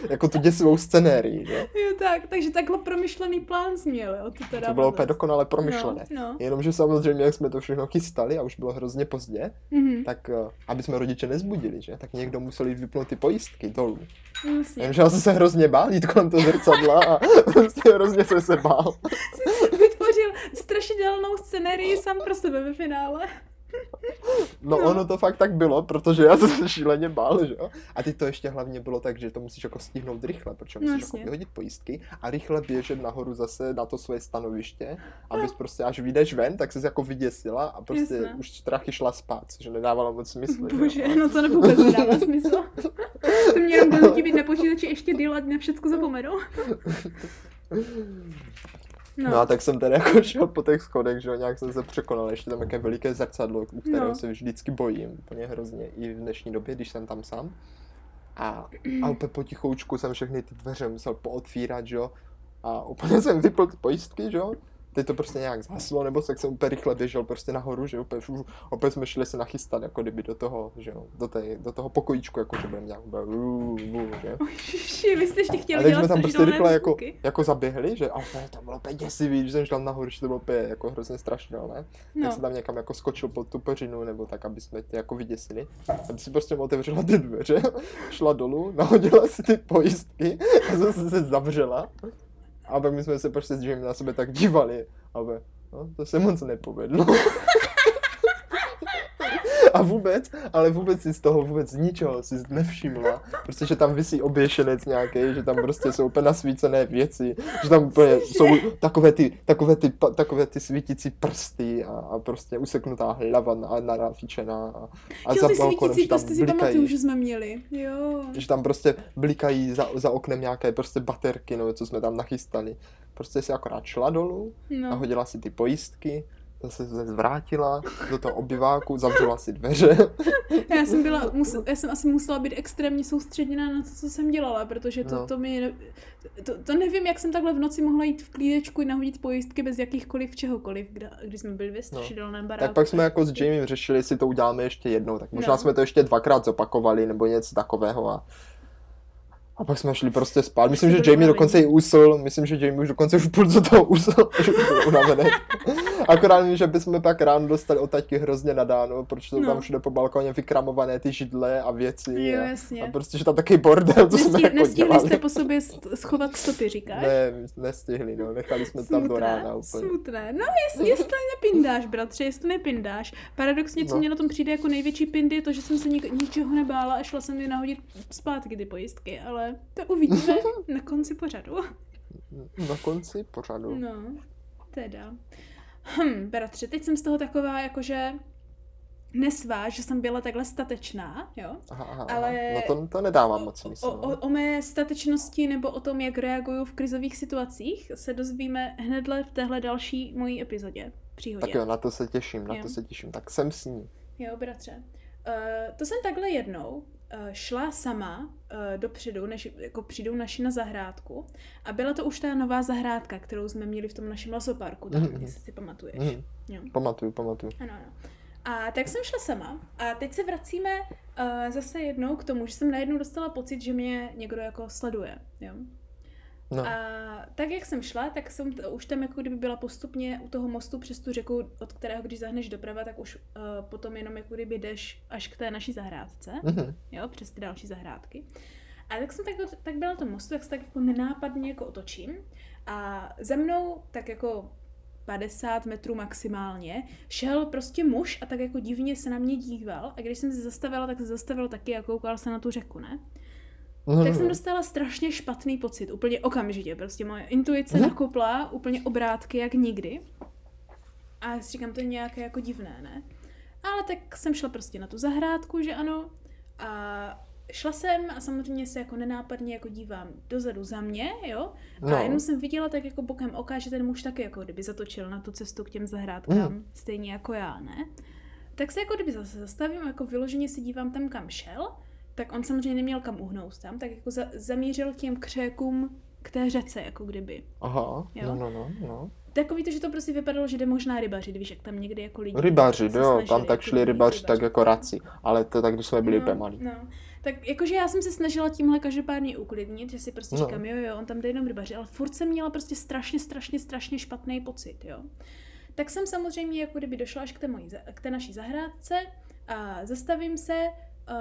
Jako tu děsivou scenérii, že? Jo, tak, takže takhle promyšlený plán jsi měl, jo? To, teda To bylo úplně dokonale promyšlené. No, no. Jenomže samozřejmě, jak jsme to všechno chystali a už bylo hrozně pozdě, Mhm, tak eh, aby jsme rodiče nezbudili, že? Tak někdo musel jít vypnout ty pojistky dolů. Jasně. Jenže já jsem se hrozně bál jít kolem toho zrcadla a (laughs) prostě hrozně jsem se bál. Vytvořil strašidelnou scenérii sám pro sebe ve finále. No, No. ono to fakt tak bylo, protože já jsem se šíleně bál, že jo. A teď to ještě hlavně bylo tak, že to musíš jako stihnout rychle, protože No, musíš jako jasně. vyhodit pojistky a rychle běžet nahoru zase na to svoje stanoviště, abys prostě až vyjdeš ven, tak jsi jako vyděsila a prostě Jasné. už strachy šla spát, což nedávalo moc smysl. že jo. Bože, no to vůbec nedává (laughs) smysl. To mě jenom donutí být na počítači ještě díl a na všechno zapomenu. (laughs) No. No, a tak jsem tady jako (laughs) šel po těch schodech, že jo, nějak jsem se překonal, ještě tam jaké veliké zrcadlo, u kterého No. se vždycky bojím, úplně hrozně, i v dnešní době, když jsem tam sám. A, a (clears throat) úplně potichoučku jsem všechny ty dveře musel pootvírat, že jo, a úplně jsem vypl ty pojistky, že jo, teď to prostě nějak zhaslo, nebo tak jsem úplně rychle běžel prostě nahoru, že úplně, opět jsme šli se nachystat, jako kdyby do toho, že jo, do, té, do toho pokojíčku, jako že budeme nějak úplně, uu, uu, že vy jste ještě A chtěli teď dělat jsme tam prostě rychle jako, jako zaběhli, že a úplně to bylo úplně děsivý, když jsem šel nahoru, že to bylo úplně jako hrozně strašidelné. No. Tak jsem tam někam jako skočil pod tu peřinu, nebo tak, aby jsme tě jako vyděsili. A ty si prostě otevřela ty dveře, (laughs) šla dolů, nahodila si ty pojistky a zase se zavřela. A pak my jsme se prostě s Jamie na sebe tak dívali. A bude, no, to se moc nepovedlo. (laughs) A vůbec, ale vůbec si z toho vůbec ničeho si nevšimla. Prostě, že tam visí oběšenec nějaký, že tam prostě jsou úplně nasvícené věci, že tam úplně jsou takové ty, takové ty, takové ty svítící prsty a, a prostě useknutá hlava na, narafičená a, a jo, za ty svítící prsty si pamatuju, že jsme měli. Jo. že tam prostě blikají za, za oknem nějaké prostě baterky, no, co jsme tam nachystali. Prostě si akorát šla dolů, No. nahodila si ty pojistky, se zvrátila do toho obyváku, zavřela si dveře. (laughs) Já jsem byla, mus, já jsem asi musela být extrémně soustředěná na to, co jsem dělala, protože to, No. to mi, to, to, nevím, jak jsem takhle v noci mohla jít v klídečku a nahodit pojistky bez jakýchkoliv čehokoliv, kdy, když jsme byli ve strašidelném baráku. Tak pak jsme jako s Jamiem řešili, jestli to uděláme ještě jednou, tak možná No. jsme to ještě dvakrát zopakovali, nebo něco takového a A pak jsme šli prostě spát. Myslím, že Jamie dokonce i usl. Myslím, že Jamie už dokonce už v půlce toho usl, (laughs) že byl unavený. (laughs) Akorát že bychom pak ráno dostali od taťky hrozně nadáno, protože to No. tam všude po balkoně vykramované ty židle a věci. Jo, a, jasně. a prostě, že tam takový bordel, co jsme Nestihli, jako nestihli dělali. jste po sobě schovat stopy, říkáš? Ne, nestihli, no, nechali jsme tam do rána úplně. Smutné. No, jestli, jestli nepindáš, bratře, jestli nepindáš. Paradoxně, co No. mě na tom přijde jako největší pindy, je to, že jsem se nik- ničeho nebála a šla jsem je nahodit zpátky ty pojistky, ale to uvidíme (laughs) na konci pořadu. Na konci pořadu. No, teda. Hm, bratře, teď jsem z toho taková, jakože nesvá, že jsem byla takhle statečná, jo? Aha, aha, Ale- No to, to nedává moc smysl. o, o, no. o mé statečnosti nebo o tom, jak reaguju v krizových situacích, se dozvíme hnedle v téhle další mojí epizodě. Příhodě. Tak jo, na to se těším, na Jo. to se těším. Tak jsem s ní. Jo, bratře. Uh, to jsem takhle jednou šla sama uh, dopředu, než jako přijdou naši na zahrádku. A byla to už ta nová zahrádka, kterou jsme měli v tom našem lesoparku, tam, Mhm. jestli si pamatuješ. Mhm. Jo. Pamatuju, pamatuju. Ano, ano. A tak jsem šla sama a teď se vracíme uh, zase jednou k tomu, že jsem najednou dostala pocit, že mě někdo jako sleduje, jo. No. A tak, jak jsem šla, tak jsem t- už tam jako kdyby byla postupně u toho mostu přes tu řeku, od kterého když zahneš doprava, tak už uh, potom jenom jako kdyby jdeš až k té naší zahrádce, Mhm. jo, přes ty další zahrádky. A tak jsem tak, tak byla na tom mostu, tak se tak jako nenápadně jako otočím a za mnou tak jako 50 metrů maximálně, šel prostě muž a tak jako divně se na mě díval a když jsem se zastavila, tak se zastavil taky a koukal se na tu řeku, ne? Mhm. Tak jsem dostala strašně špatný pocit, úplně okamžitě, prostě moje intuice Mhm. nakopla úplně obrátky jak nikdy. A já si říkám, to je nějaké jako divné, ne? Ale tak jsem šla prostě na tu zahrádku, že ano. A šla jsem a samozřejmě se jako nenápadně jako dívám dozadu za mě, jo. A No. jenom jsem viděla tak jako bokem oka, že ten muž taky jako kdyby zatočil na tu cestu k těm zahrádkám, Mhm. stejně jako já, ne? Tak se jako kdyby zase zastavím, jako vyloženě se dívám tam, kam šel, tak on samozřejmě neměl kam uhnout tam, tak jako za, zamířil k těm křékům k té řece, jako kdyby. Aha, Jo. no, no, no, no. Takový to, že to prostě vypadalo, že jde možná rybařit, víš, jak tam někdy jako lidi. Rybaři, se jo, snažili tam tak jako šli být rybaři tak jako raci, ale to tak, když jsme byli úplně malí. No, tak jakože já jsem se snažila tímhle každopádně uklidnit, že si prostě No. říkám, jo, jo, on tam jde jenom rybaři, ale furt jsem měla prostě strašně, strašně, strašně špatný pocit, jo. Tak jsem samozřejmě jako kdyby došla až k té, mojí, k té naší zahrádce a zastavím se uh,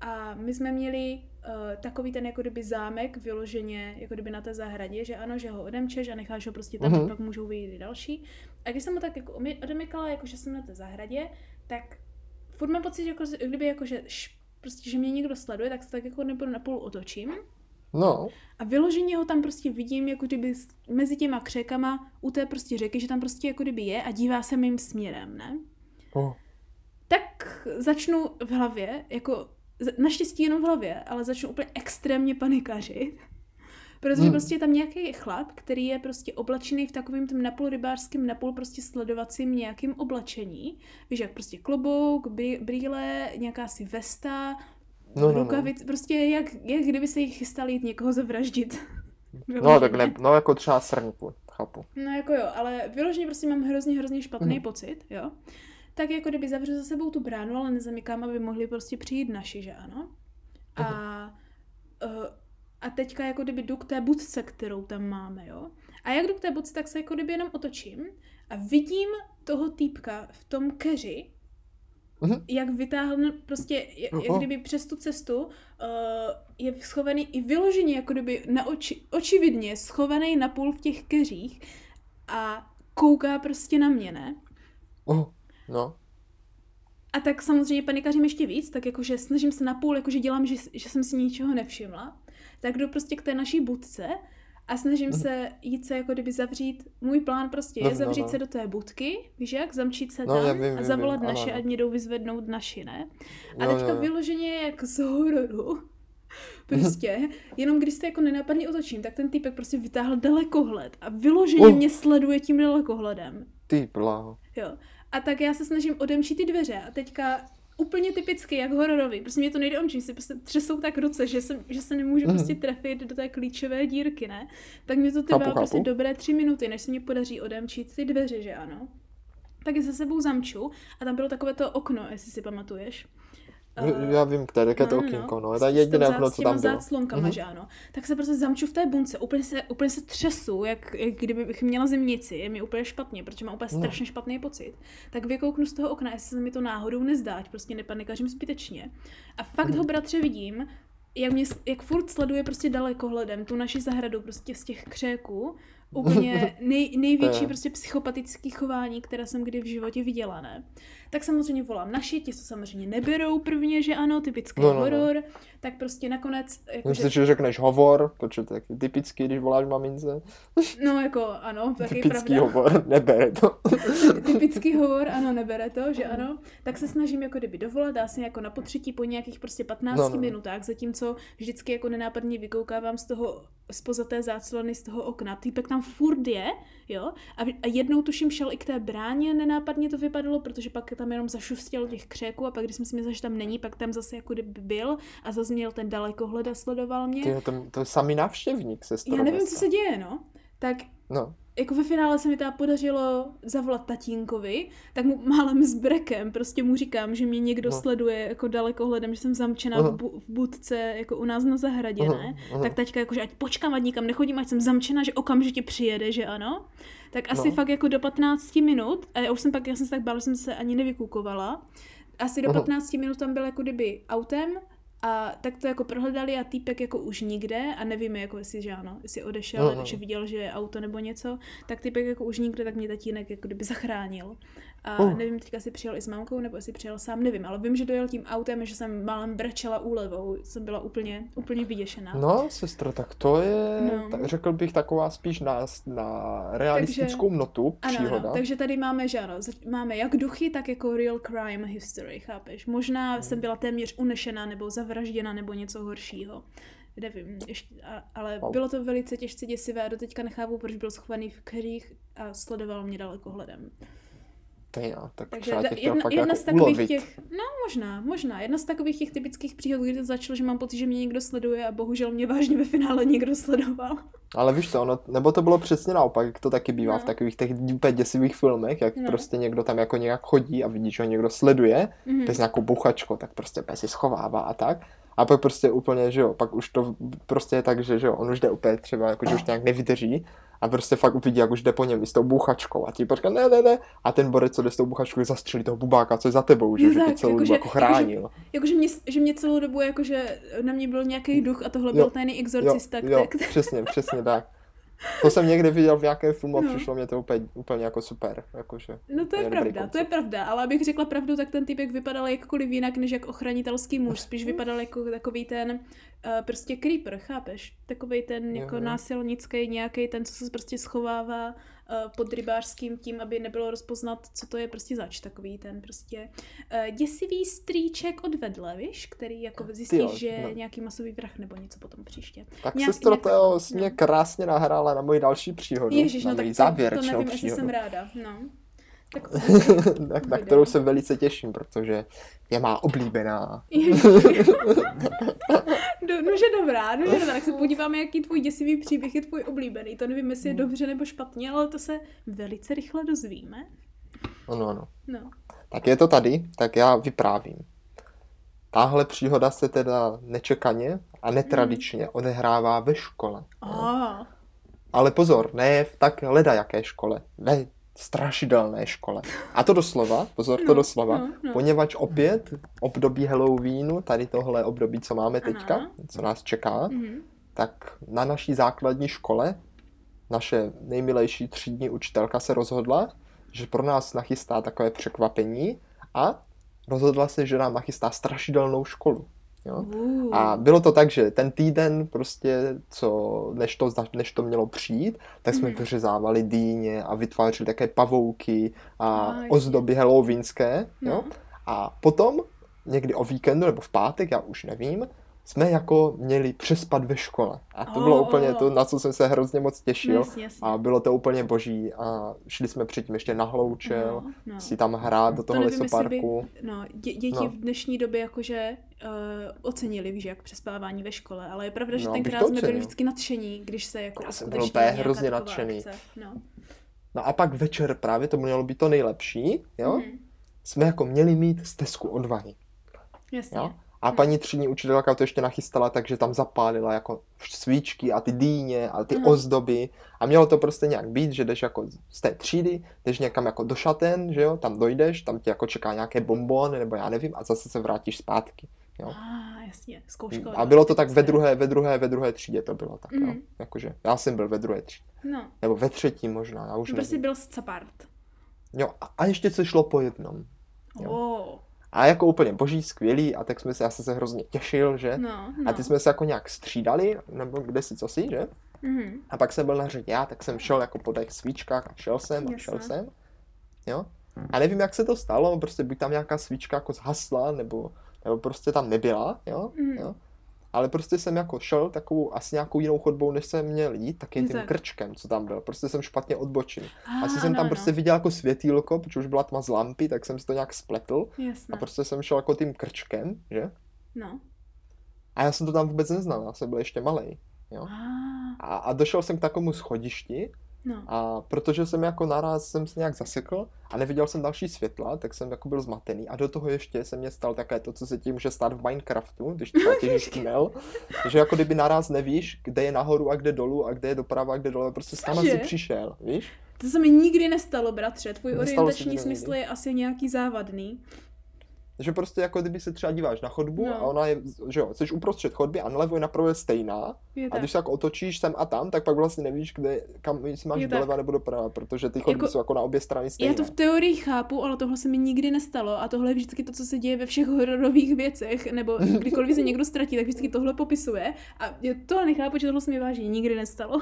a my jsme měli uh, takový ten jako kdyby zámek vyloženě jako kdyby na té zahradě, že ano, že ho odemčeš a necháš ho prostě tam, mm-hmm. pak můžou vyjít i další. A když jsem ho tak jako odemykala, jako že jsem na té zahradě, tak furt mám pocit, jako, kdyby jako, že š, prostě, že mě někdo sleduje, tak se tak jako nebo napůl otočím. No, A vyloženě ho tam prostě vidím, jako kdyby mezi těma křekama u té prostě řeky, že tam prostě jako kdyby je a dívá se mým směrem, ne? oh. Tak začnu v hlavě, jako naštěstí jenom v hlavě, ale začnu úplně extrémně panikařit. (laughs) Protože Hmm. prostě je tam nějaký chlap, který je prostě oblečený v takovým tom napůl rybářským, napůl prostě sledovacím nějakým oblečení. Víš, jak prostě klobouk, brý- brýle, nějaká si vesta, No, no, no. rukavic, prostě jak, jak kdyby se jich chystal jít někoho zavraždit. (laughs) No, tak ne, no jako třeba srnku, chápu. No jako jo, ale vyloženě prostě mám hrozně, hrozně špatný Mhm. pocit, jo. Tak jako kdyby zavřu za sebou tu bránu, ale nezamykám, aby mohli prostě přijít naši, že ano. A, uh, a teďka jako kdyby jdu k té budce, kterou tam máme, jo. A jak jdu k té budce, tak se jako kdyby jenom otočím a vidím toho týpka v tom keři, Mhm. jak vytáhl prostě, jak, jak kdyby přes tu cestu uh, je schovaný i vyloženě, jako kdyby na oči, očividně schovaný napůl v těch keřích a kouká prostě na mě, ne? Oh. No, A tak samozřejmě panikařím ještě víc, tak jakože snažím se napůl, jakože dělám, že, že jsem si ničeho nevšimla. Tak jdu prostě k té naší budce a snažím Mhm. se jít se jako kdyby zavřít, můj plán prostě je No, no, zavřít no. se do té budky, víš jak, zamčít se No, tam vím, a zavolat vím, naše, ano. ať mě jdou vyzvednout naši, ne? A Jo, teďka jo, vyloženě jak z hororu. (laughs) Prostě, jenom když se jako nenápadně otočím, tak ten týpek prostě vytáhl dalekohled a vyloženě Oh. mě sleduje tím dalekohledem. ty bláho. Jo. A tak já se snažím odemčit ty dveře a teďka úplně typicky, jak hororový. Prostě mě to nejde omčit, si prostě třesou tak ruce, že, jsem, že se nemůžu Mhm. prostě trefit do té klíčové dírky, ne? Tak mě to trvá prostě dobré tři minuty, než se mě podaří odemčit ty dveře, že ano. Tak je za sebou zamču a tam bylo takové to okno, jestli si pamatuješ. Eh, Já vím, které, jaké to no, no, okýnko, no. To je jediné okno, co tam bylo. záclonkama, Mhm. že ano. Tak se prostě zamču v té bunce, úplně se, úplně se třesu, jak, jak kdybych měla zimnici, je mi úplně špatně, protože mám úplně No. strašně špatný pocit. Tak vykouknu z toho okna, jestli se mi to náhodou nezdá, prostě nepanikařím zbytečně. A fakt Mhm. ho bratře vidím, jak, mě, jak furt sleduje prostě dalekohledem tu naši zahradu prostě z těch křéků. Úplně (laughs) nej, největší je- prostě psychopatický chování, které jsem kdy v životě viděla, ne? Tak samozřejmě volám naši, ti to samozřejmě neberou prvně, že ano, typický No, no, no. horor. Tak prostě nakonec, jakože, Myslím, že řekneš hovor, to je taky typický, když voláš mamince. no jako ano, taky Typický pravda. hovor, nebere to. (laughs) Typický hovor, ano, nebere to, že ano. Tak se snažím jako kdyby dovolat, dá se jako na potřetí po nějakých prostě 15 No, no. minutách, zatímco vždycky jako nenápadně vykoukávám z toho, spoza té záclony, z toho okna. Týpek tam furt je, jo, a, a jednou tuším šel i k té bráně, nenápadně to vypadalo, protože pak tam jenom zašustěl těch křéků a pak když jsem si myslela, že tam není, pak tam zase jako kdyby byl a zase měl ten dalekohled a sledoval mě. Ty, to, to je samý návštěvník, sestro. Já nevím, co se děje, no. Tak No, jako ve finále se mi teda podařilo zavolat tatínkovi, tak mu málem s brekem prostě mu říkám, že mě někdo No. sleduje jako dalekohledem, že jsem zamčená Aha. v, bu- v budce jako u nás na zahradě, Aha, ne? aha. Tak taťka jakože ať počkám, ať nikam nechodím, ať jsem zamčená, že okamžitě přijede, že ano. Tak asi No. fakt jako do 15 minut, a já už jsem pak, já jsem se tak bála, že jsem se ani nevykukovala, asi do Aha. 15 minut tam byl jako kdyby autem, a tak to jako prohledali a týpek jako už nikde a nevíme jako jestli, že ano, jestli odešel, Aha. že viděl, že je auto nebo něco, tak týpek jako už nikde, tak mě tatínek jako kdyby zachránil. A Oh. nevím, teďka jestli přijel i s mámkou, nebo jestli přijel sám, nevím, ale vím, že dojel tím autem, že jsem málem brečela úlevou, jsem byla úplně, úplně vyděšená. no, sestro, tak to je, No. tak řekl bych, taková spíš na, na realistickou notu Ano, příhoda. ano, takže tady máme, že ano, máme jak duchy, tak jako real crime history, chápeš? Možná Hmm. jsem byla téměř unešená nebo zavražděna nebo něco horšího. Nevím, ještě, a, ale Wow. bylo to velice těžce děsivé a doteďka nechápu, proč byl schovaný v kterých a sledoval mě dalekohledem. To je, tak Takže třeba da- tě chtěl jedna, fakt jedna jako z takových ulovit. těch, no možná, možná, jedna z takových těch typických příhod, kdy to začalo, že mám pocit, že mě někdo sleduje a bohužel mě vážně ve finále někdo sledoval. Ale víš co, ono, nebo to bylo přesně naopak, jak to taky bývá No. v takových těch úplně děsivých filmech, jak No. prostě někdo tam jako nějak chodí a vidí, že ho někdo sleduje, Mhm. bez nějakou buchačko, tak prostě úplně si schovává a tak. A pak prostě úplně, že jo, pak už to prostě je tak, že, že jo, on už jde úplně třeba, jako že už nějak nevydrží a prostě fakt uvidí, jak už jde po něm i s tou buchačkou a ti počká, ne, ne, ne, a ten borec, co jde s tou buchačkou, zastřelí toho bubáka, co je za tebou, že, Jo, že tě tak, celou jakože- dobu jako chránil. Jakože mě, že mě celou dobu, jakože na mě byl nějaký duch a tohle Jo, byl tajný Jo, exorcista, jo, který, (laughs) přesně, přesně tak. To jsem někde viděl v nějakém filmu a No. přišlo mě to úplně, úplně jako super. Jakože. No to je, pravda, to je pravda, ale abych řekla pravdu, tak ten typek vypadal jakkoliv jinak, než jak ochranitelský muž. (laughs) Spíš vypadal jako takový ten uh, prostě creeper, chápeš? Takový ten Jo, jako jo. násilnický nějaký, ten, co se prostě schovává pod rybářským tím, aby nebylo rozpoznat, co to je prostě zač. Takový ten prostě uh, děsivý strýček od vedle, víš? Který jako zjistí, jo, že je no. nějaký masový vrah nebo něco potom příště. Tak Nějak- sestro, nějak to mě no. krásně nahrála na moji další příhodu. Ježíš, na no tak to, to nevím, jestli příhodu. jsem ráda. No. Tak, (laughs) na, na kterou se velice těším, protože je má oblíbená. (laughs) Do, nože dobrá, nože dobrá, tak se podíváme, jaký tvůj děsivý příběh je tvůj oblíbený. To nevím, jestli je dobře nebo špatně, ale to se velice rychle dozvíme. Ano, ano. No. Tak je to tady, tak já vyprávím. Tahle příhoda se teda nečekaně a netradičně odehrává ve škole. A, Ale pozor, ne v tak ledajaké škole, ve strašidelné škole. A to doslova, pozor, to No, doslova, no, no. poněvadž opět období Halloweenu, tady tohle období, co máme teďka, Aha. co nás čeká, mhm. tak na naší základní škole naše nejmilejší třídní učitelka se rozhodla, že pro nás nachystá takové překvapení a rozhodla se, že nám nachystá strašidelnou školu. Jo? A bylo to tak, že ten týden prostě, co, než to, než to mělo přijít, tak jsme Mhm. vyřezávali dýně a vytvářeli také pavouky a A, jasně. ozdoby halloweenské, jo. No. A potom, někdy o víkendu nebo v pátek, já už nevím, jsme jako měli přespat ve škole. A to bylo Oh, úplně oh. to, na co jsem se hrozně moc těšil. Jasně, jasně. A bylo to úplně boží. A šli jsme předtím ještě na hloučel, No, no. si tam hrát do To toho nevím, jestli by lesoparku. no, dě, děti No. v dnešní době jakože uh, ocenili, víš, jak přespávání ve škole, ale je pravda, že No, tenkrát to jsme byli vždycky nadšení, když se jako Já jsem byl úplně hrozně nadšený. akce. No. No a pak večer právě, to mělo být to nejlepší, jo? Mhm. Jsme jako měli mít stezku odvahy. Jasně. Jo? A paní třídní učitelka to ještě nachystala, takže tam zapálila jako svíčky a ty dýně a ty Aha. ozdoby. A mělo to prostě nějak být, že jdeš jako z té třídy, jdeš někam jako do šaten, že jo, tam dojdeš, tam tě jako čeká nějaké bonbony, nebo já nevím, a zase se vrátíš zpátky. Jo. A jasně, zkoušková. A bylo to tak ve druhé, ve druhé, ve druhé třídě to bylo tak, jo. Mhm. Jakože, já jsem byl ve druhé třídě. No, Nebo ve třetí možná, já už prostě byl scapart. Jo, a, a ještě se šlo po jednom. Jo. Oh, A jako úplně boží, skvělý, a tak jsme se, já jsem se hrozně těšil, že? no, no. A ty jsme se jako nějak střídali, nebo kde si co si, že? Mhm. A pak jsem byl na řadě já, tak jsem šel jako po těch svíčkách a šel jsem a šel jsem. Jo? A nevím, jak se to stalo, prostě buď tam nějaká svíčka jako zhasla, nebo, nebo prostě tam nebyla, jo? Mhm. jo? Ale prostě jsem jako šel takovou asi nějakou jinou chodbou, než jsem měl jít, taky tím krčkem, co tam byl. Prostě jsem špatně odbočil. Ah, Asi jsem no, tam no. prostě viděl jako světýlko, protože už byla tma z lampy, tak jsem si to nějak spletl. Jasné. A prostě jsem šel jako tím krčkem, že? No. A já jsem to tam vůbec neznal, já jsem byl ještě malý. Jo? Ah, A, a došel jsem k takovému schodišti no. a protože jsem jako naraz jsem se nějak zasekl a neviděl jsem další světla, tak jsem jako byl zmatený a do toho ještě se mě stalo také to, co se tím může stát v Minecraftu, když třeba těžíš (laughs) tunel, že jako kdyby naraz nevíš, kde je nahoru a kde dolů a kde je doprava a kde dole, prostě Cože? si přišel, víš? To se mi nikdy nestalo, bratře. Tvůj Nestalo orientační smysl je asi nějaký závadný. Že prostě jako kdyby se třeba díváš na chodbu No. a ona je, že jo, jsi uprostřed chodby a nalevo je napravo je stejná Je a tak. když se jako otočíš sem a tam, tak pak vlastně nevíš, kde, kam jestli máš Je tak. doleva nebo doprava, protože ty chodby Jako- jsou jako na obě strany stejné. Já to v teorii chápu, ale tohle se mi nikdy nestalo a tohle je vždycky to, co se děje ve všech hororových věcech, nebo (laughs) kdykoliv se někdo ztratí, tak vždycky tohle popisuje a tohle nechápu, že tohle se mi vážně nikdy nestalo.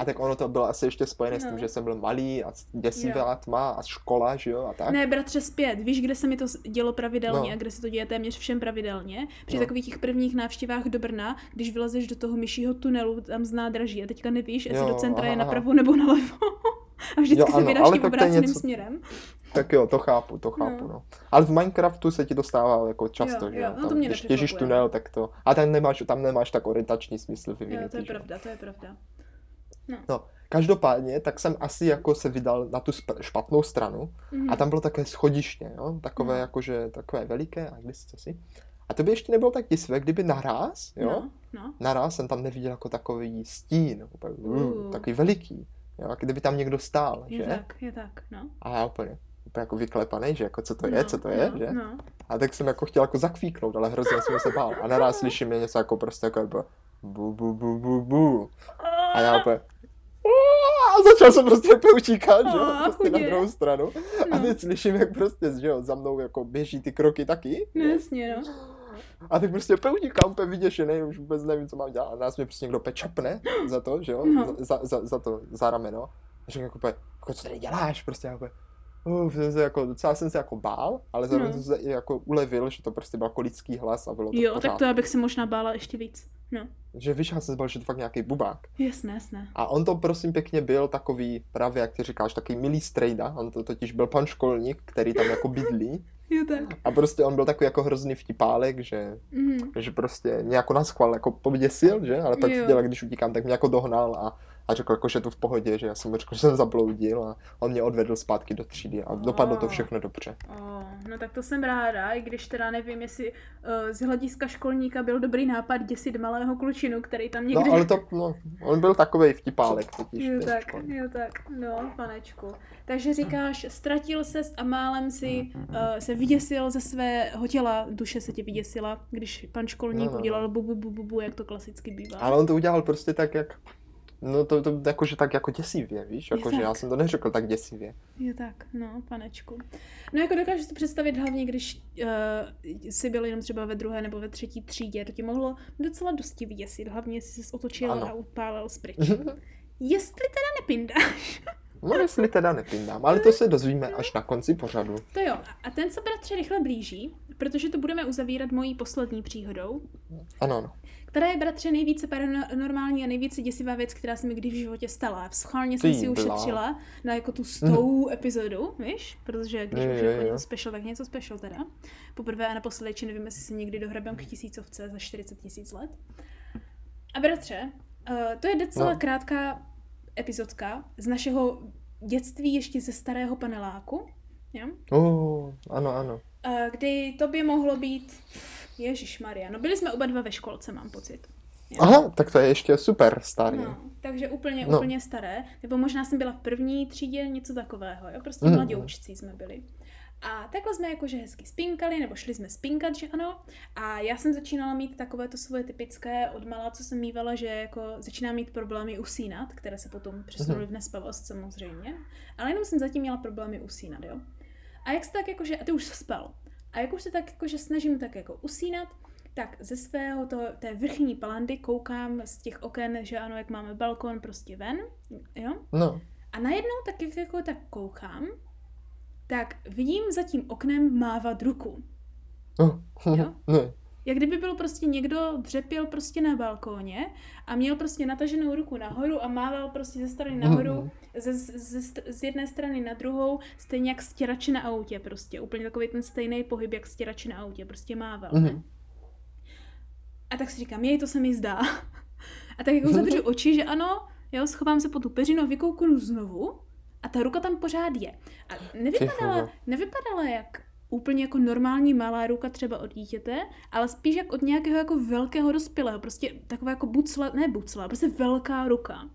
A tak ono to bylo asi ještě spojené s tím, No. že jsem byl malý a děsivá tma a škola, že jo, a tak. Ne, bratře, zpět. Víš, kde se mi to dělo pravidelně No. a kde se to děje téměř všem pravidelně? Při No. takových těch prvních návštěvách do Brna, když vylezeš do toho myšího tunelu tam z nádraží a teďka nevíš, jestli Jo, do centra aha, je napravo nebo nalevo. (laughs) a vždycky Jo, se ano, vydáš ale tím to obráceným něco- směrem. Tak jo, to chápu, to chápu, No. no. Ale v Minecraftu se ti to stává jako často, Jo, že jo, jo. no to Tam, mě když těžíš tunel, tak to... A tam nemáš, tam nemáš tak orientační smysl vyvinutý, Jo, to je jo. pravda, to je pravda. No, každopádně, tak jsem asi jako se vydal na tu špatnou stranu Mhm. a tam bylo také schodiště, jo, takové No. jakože, takové veliké, a kde si, co si. A to by ještě nebylo tak děsivé, kdyby naraz, jo, No, no. naraz jsem tam neviděl jako takový stín, úplně, uh, takový veliký, jo, kdyby tam někdo stál, Je že? tak, je tak, no. A já úplně, úplně jako vyklepaný, že jako co to je, no, co to je, no, že? No. A tak jsem jako chtěl jako zakvíknout, ale hrozně jsem se bál. A naraz slyším je něco jako prostě jako jako bu, bu, bu, bu, bu. A já úplně! A začal jsem prostě úplně utíkat, že jo, prostě na druhou stranu. A No. teď slyším, jak prostě, že jo, za mnou jako běží ty kroky taky. No, jasně, no. A tak prostě úplně utíkám, úplně vyděšený, už vůbec nevím, co mám dělat. A nás mě prostě někdo pečapne za to, že jo, No. za, za, za, to, za rameno. A řekl jako úplně, jako co tady děláš, prostě já Uf, jsem se jako, docela jsem se jako bál, ale zároveň No. jsem se jako ulevil, že to prostě byl jako lidský hlas a bylo to Jo, tak pořádku. to já bych se možná bála ještě víc. No, Že víš, já jsem se bál, že to fakt nějaký bubák. jasné, jasné. A on to prosím pěkně byl takový, právě jak ty říkáš, takový milý strejda. On to totiž byl pan školník, který tam jako bydlí. (laughs) Jo, tak. A prostě on byl takový jako hrozný vtipálek, že, Mhm. že prostě mě jako na schvál jako poděsil, že? Ale pak viděl, když utíkám, tak mě jako dohnal a, a řekl jako, že to v pohodě, že já jsem mu řekl, že jsem zabloudil a on mě odvedl zpátky do třídy a dopadlo to Oh. všechno dobře. Oh, no tak to jsem ráda, i když teda nevím, jestli uh, z hlediska školníka byl dobrý nápad děsit malého klučinu, který tam někdy... No ale to, no, on byl takový vtipálek totiž. Jo tak, školník. jo tak, no, panečku. Takže říkáš, ztratil ses a málem si uh, se vyděsil ze svého těla, duše se tě vyděsila, když pan školník No, no, no. udělal bu, bu, bu, bu, bu, jak to klasicky bývá. Ale on to udělal prostě tak, jak No to, to jakože tak jako děsivě, víš? Jakože já jsem to neřekl tak děsivě. Jo tak, no, panečku. No jako dokážu si to představit hlavně, když uh, jsi byl jenom třeba ve druhé nebo ve třetí třídě, to ti mohlo docela dosti vyděsit, hlavně jestli jsi otočil Ano. a upálil spryč. (laughs) Jestli teda nepindáš. (laughs) No jestli teda nepindám, ale to se dozvíme až na konci pořadu. To jo, a ten se bratře rychle blíží, protože to budeme uzavírat mojí poslední příhodou, Ano, ano. Která je bratře nejvíce paranormální a nejvíce děsivá věc, která se mi kdy v životě stala. Schválně jsem Ty si ušetřila na jako tu stou epizodu, víš? Protože když Jo, už jo, jako jo. něco special, tak něco special teda. Poprvé a naposledy, či nevím, jestli se někdy dohrabem k tisícovce za 40 tisíc let. A bratře, uh, to je docela No. krátká epizodka z našeho dětství ještě ze starého paneláku, jo? Oh, ano, ano. Eh, kdy to by mohlo být Ježíš Maria. No byli jsme oba dva ve školce, mám pocit. Jo. Aha, tak to je ještě super starý. No, takže úplně, No. úplně staré. Nebo možná jsem byla v první třídě, něco takového, jo? Prostě Mhm. mladoučcí jsme byli. A takhle jsme jakože hezky spinkali, nebo šli jsme spinkat, že ano. A já jsem začínala mít takové to svoje typické odmala, co jsem mývala, že jako začínám mít problémy usínat, které se potom přesunuly v nespavost samozřejmě. Ale jenom jsem zatím měla problémy usínat, jo. A jak se tak jakože, a ty už spal. A jak už se tak jakože snažím tak jako usínat, tak ze svého to, té vrchní palandy koukám z těch oken, že ano, jak máme balkon prostě ven, jo. No. A najednou tak jak jako tak koukám, tak vidím za tím oknem mávat ruku. Oh. Jo? (laughs) Ne. Jak kdyby byl prostě někdo dřepěl prostě na balkóně a měl prostě nataženou ruku nahoru a mával prostě ze strany nahoru, Mhm. ze, ze, st- z jedné strany na druhou, stejně jak stěrači na autě prostě. Úplně takový ten stejný pohyb, jak stěrači na autě, prostě mával. Mhm. A tak si říkám, jej, to se mi zdá. (laughs) A tak jako zavřu (laughs) oči, že ano, jo, schovám se po tu peřinu vykouknu znovu a ta ruka tam pořád je. A nevypadala, nevypadala jak úplně jako normální malá ruka třeba od dítěte, ale spíš jak od nějakého jako velkého dospělého, prostě taková jako bucla, ne bucla, prostě velká ruka.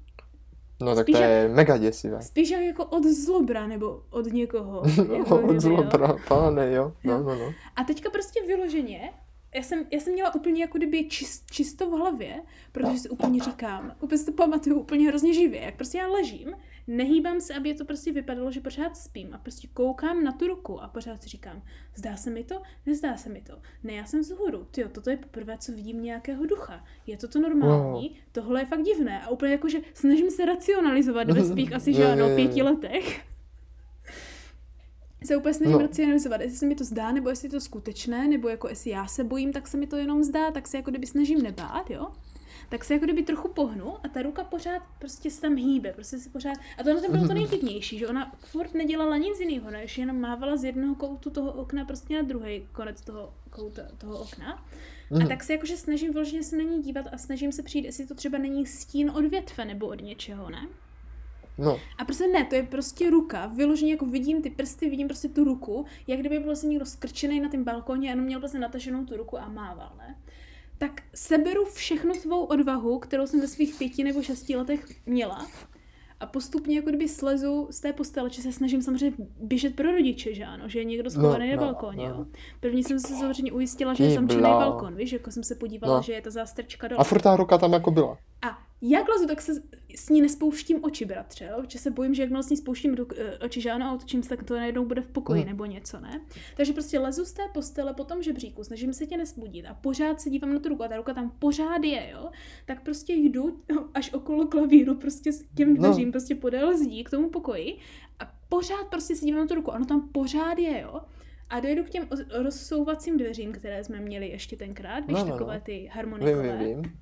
No tak Spíš to je mega děsivé. Spíš jak jako od zlobra nebo od někoho. (laughs) jako Od zlobra, pane, jo. No, no, no. A teďka prostě vyloženě, já jsem, já jsem měla úplně jako kdyby čist, čisto v hlavě, protože si úplně říkám, úplně si to pamatuju úplně hrozně živě, jak prostě já ležím, nehýbám se, aby to prostě vypadalo, že pořád spím a prostě koukám na tu ruku a pořád si říkám, zdá se mi to, nezdá se mi to, ne, já jsem vzhůru, tyjo, toto je poprvé, co vidím nějakého ducha, je toto normální, tohle je fakt divné. A úplně jako, že snažím se racionalizovat ve svých asi, je. (laughs) pěti letech se úplně snažím No. racionalizovat, jestli se mi to zdá, nebo jestli je to skutečné, nebo jako jestli já se bojím, tak se mi to jenom zdá, tak se jako kdyby snažím nebát, jo. Tak se jako kdyby trochu pohnu a ta ruka pořád prostě se tam hýbe, prostě se pořád, a to na tom bylo to (laughs) nejpěknější, že ona furt nedělala nic jiného, než jenom mávala z jednoho koutu toho okna prostě na druhý konec toho kouta toho okna. A Mhm. tak se jakože snažím vyloženě se na ní dívat a snažím se přijít, jestli to třeba není stín od větve nebo od něčeho, ne? No, A prostě ne, to je prostě ruka. Vyloženě jako vidím ty prsty, vidím prostě tu ruku, jak kdyby byl vlastně někdo skrčený na tom balkoně a jenom měl prostě nataženou tu ruku a mával, ne? Tak seberu všechnu svou odvahu, kterou jsem ve svých pěti nebo šesti letech měla a postupně jako kdyby slezu z té postele, že se snažím samozřejmě běžet pro rodiče, že ano, že je někdo schovaný No, na no, balkóně, no. jo. První jsem se samozřejmě ujistila, že je zamčený balkon, víš, jako jsem se podívala, No. že je ta zástrčka dole. a furt ta ruka tam jako byla. A jak lezu, tak se s ní nespouštím oči, bratře, jo? protože se bojím, že jakmile s ní spouštím do, eh, oči, že ano, a otočím se, tak to najednou bude v pokoji Mhm. nebo něco, ne? Takže prostě lezu z té postele po tom žebříku, snažím se tě nesbudit a pořád se dívám na tu ruku a ta ruka tam pořád je, jo? Tak prostě jdu až okolo klavíru, prostě s těm No. dveřím, prostě podél zdí k tomu pokoji a pořád prostě se dívám na tu ruku, ano, tam pořád je, jo? A dojdu k těm rozsouvacím dveřím, které jsme měli ještě tenkrát, víš, No, no, no. takové ty Vím, harmonikové. vím, vím.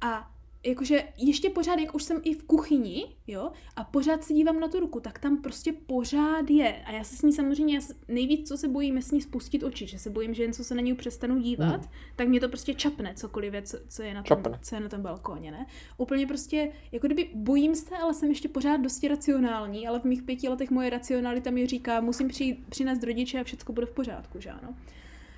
A jakože ještě pořád, jak už jsem i v kuchyni, jo, a pořád se dívám na tu ruku, tak tam prostě pořád je. A já se s ní samozřejmě, já s- nejvíc, co se bojím, je s ní spustit oči, že se bojím, že jen co se na ní přestanu dívat, Hmm. tak mě to prostě čapne, cokoliv je, co, co, je na tom, Čapne. co je na tom balkóně, ne? Úplně prostě, jako kdyby bojím se, ale jsem ještě pořád dosti racionální, ale v mých pěti letech moje racionalita mi říká, musím přijít, přinést rodiče a všechno bude v pořádku, že ano?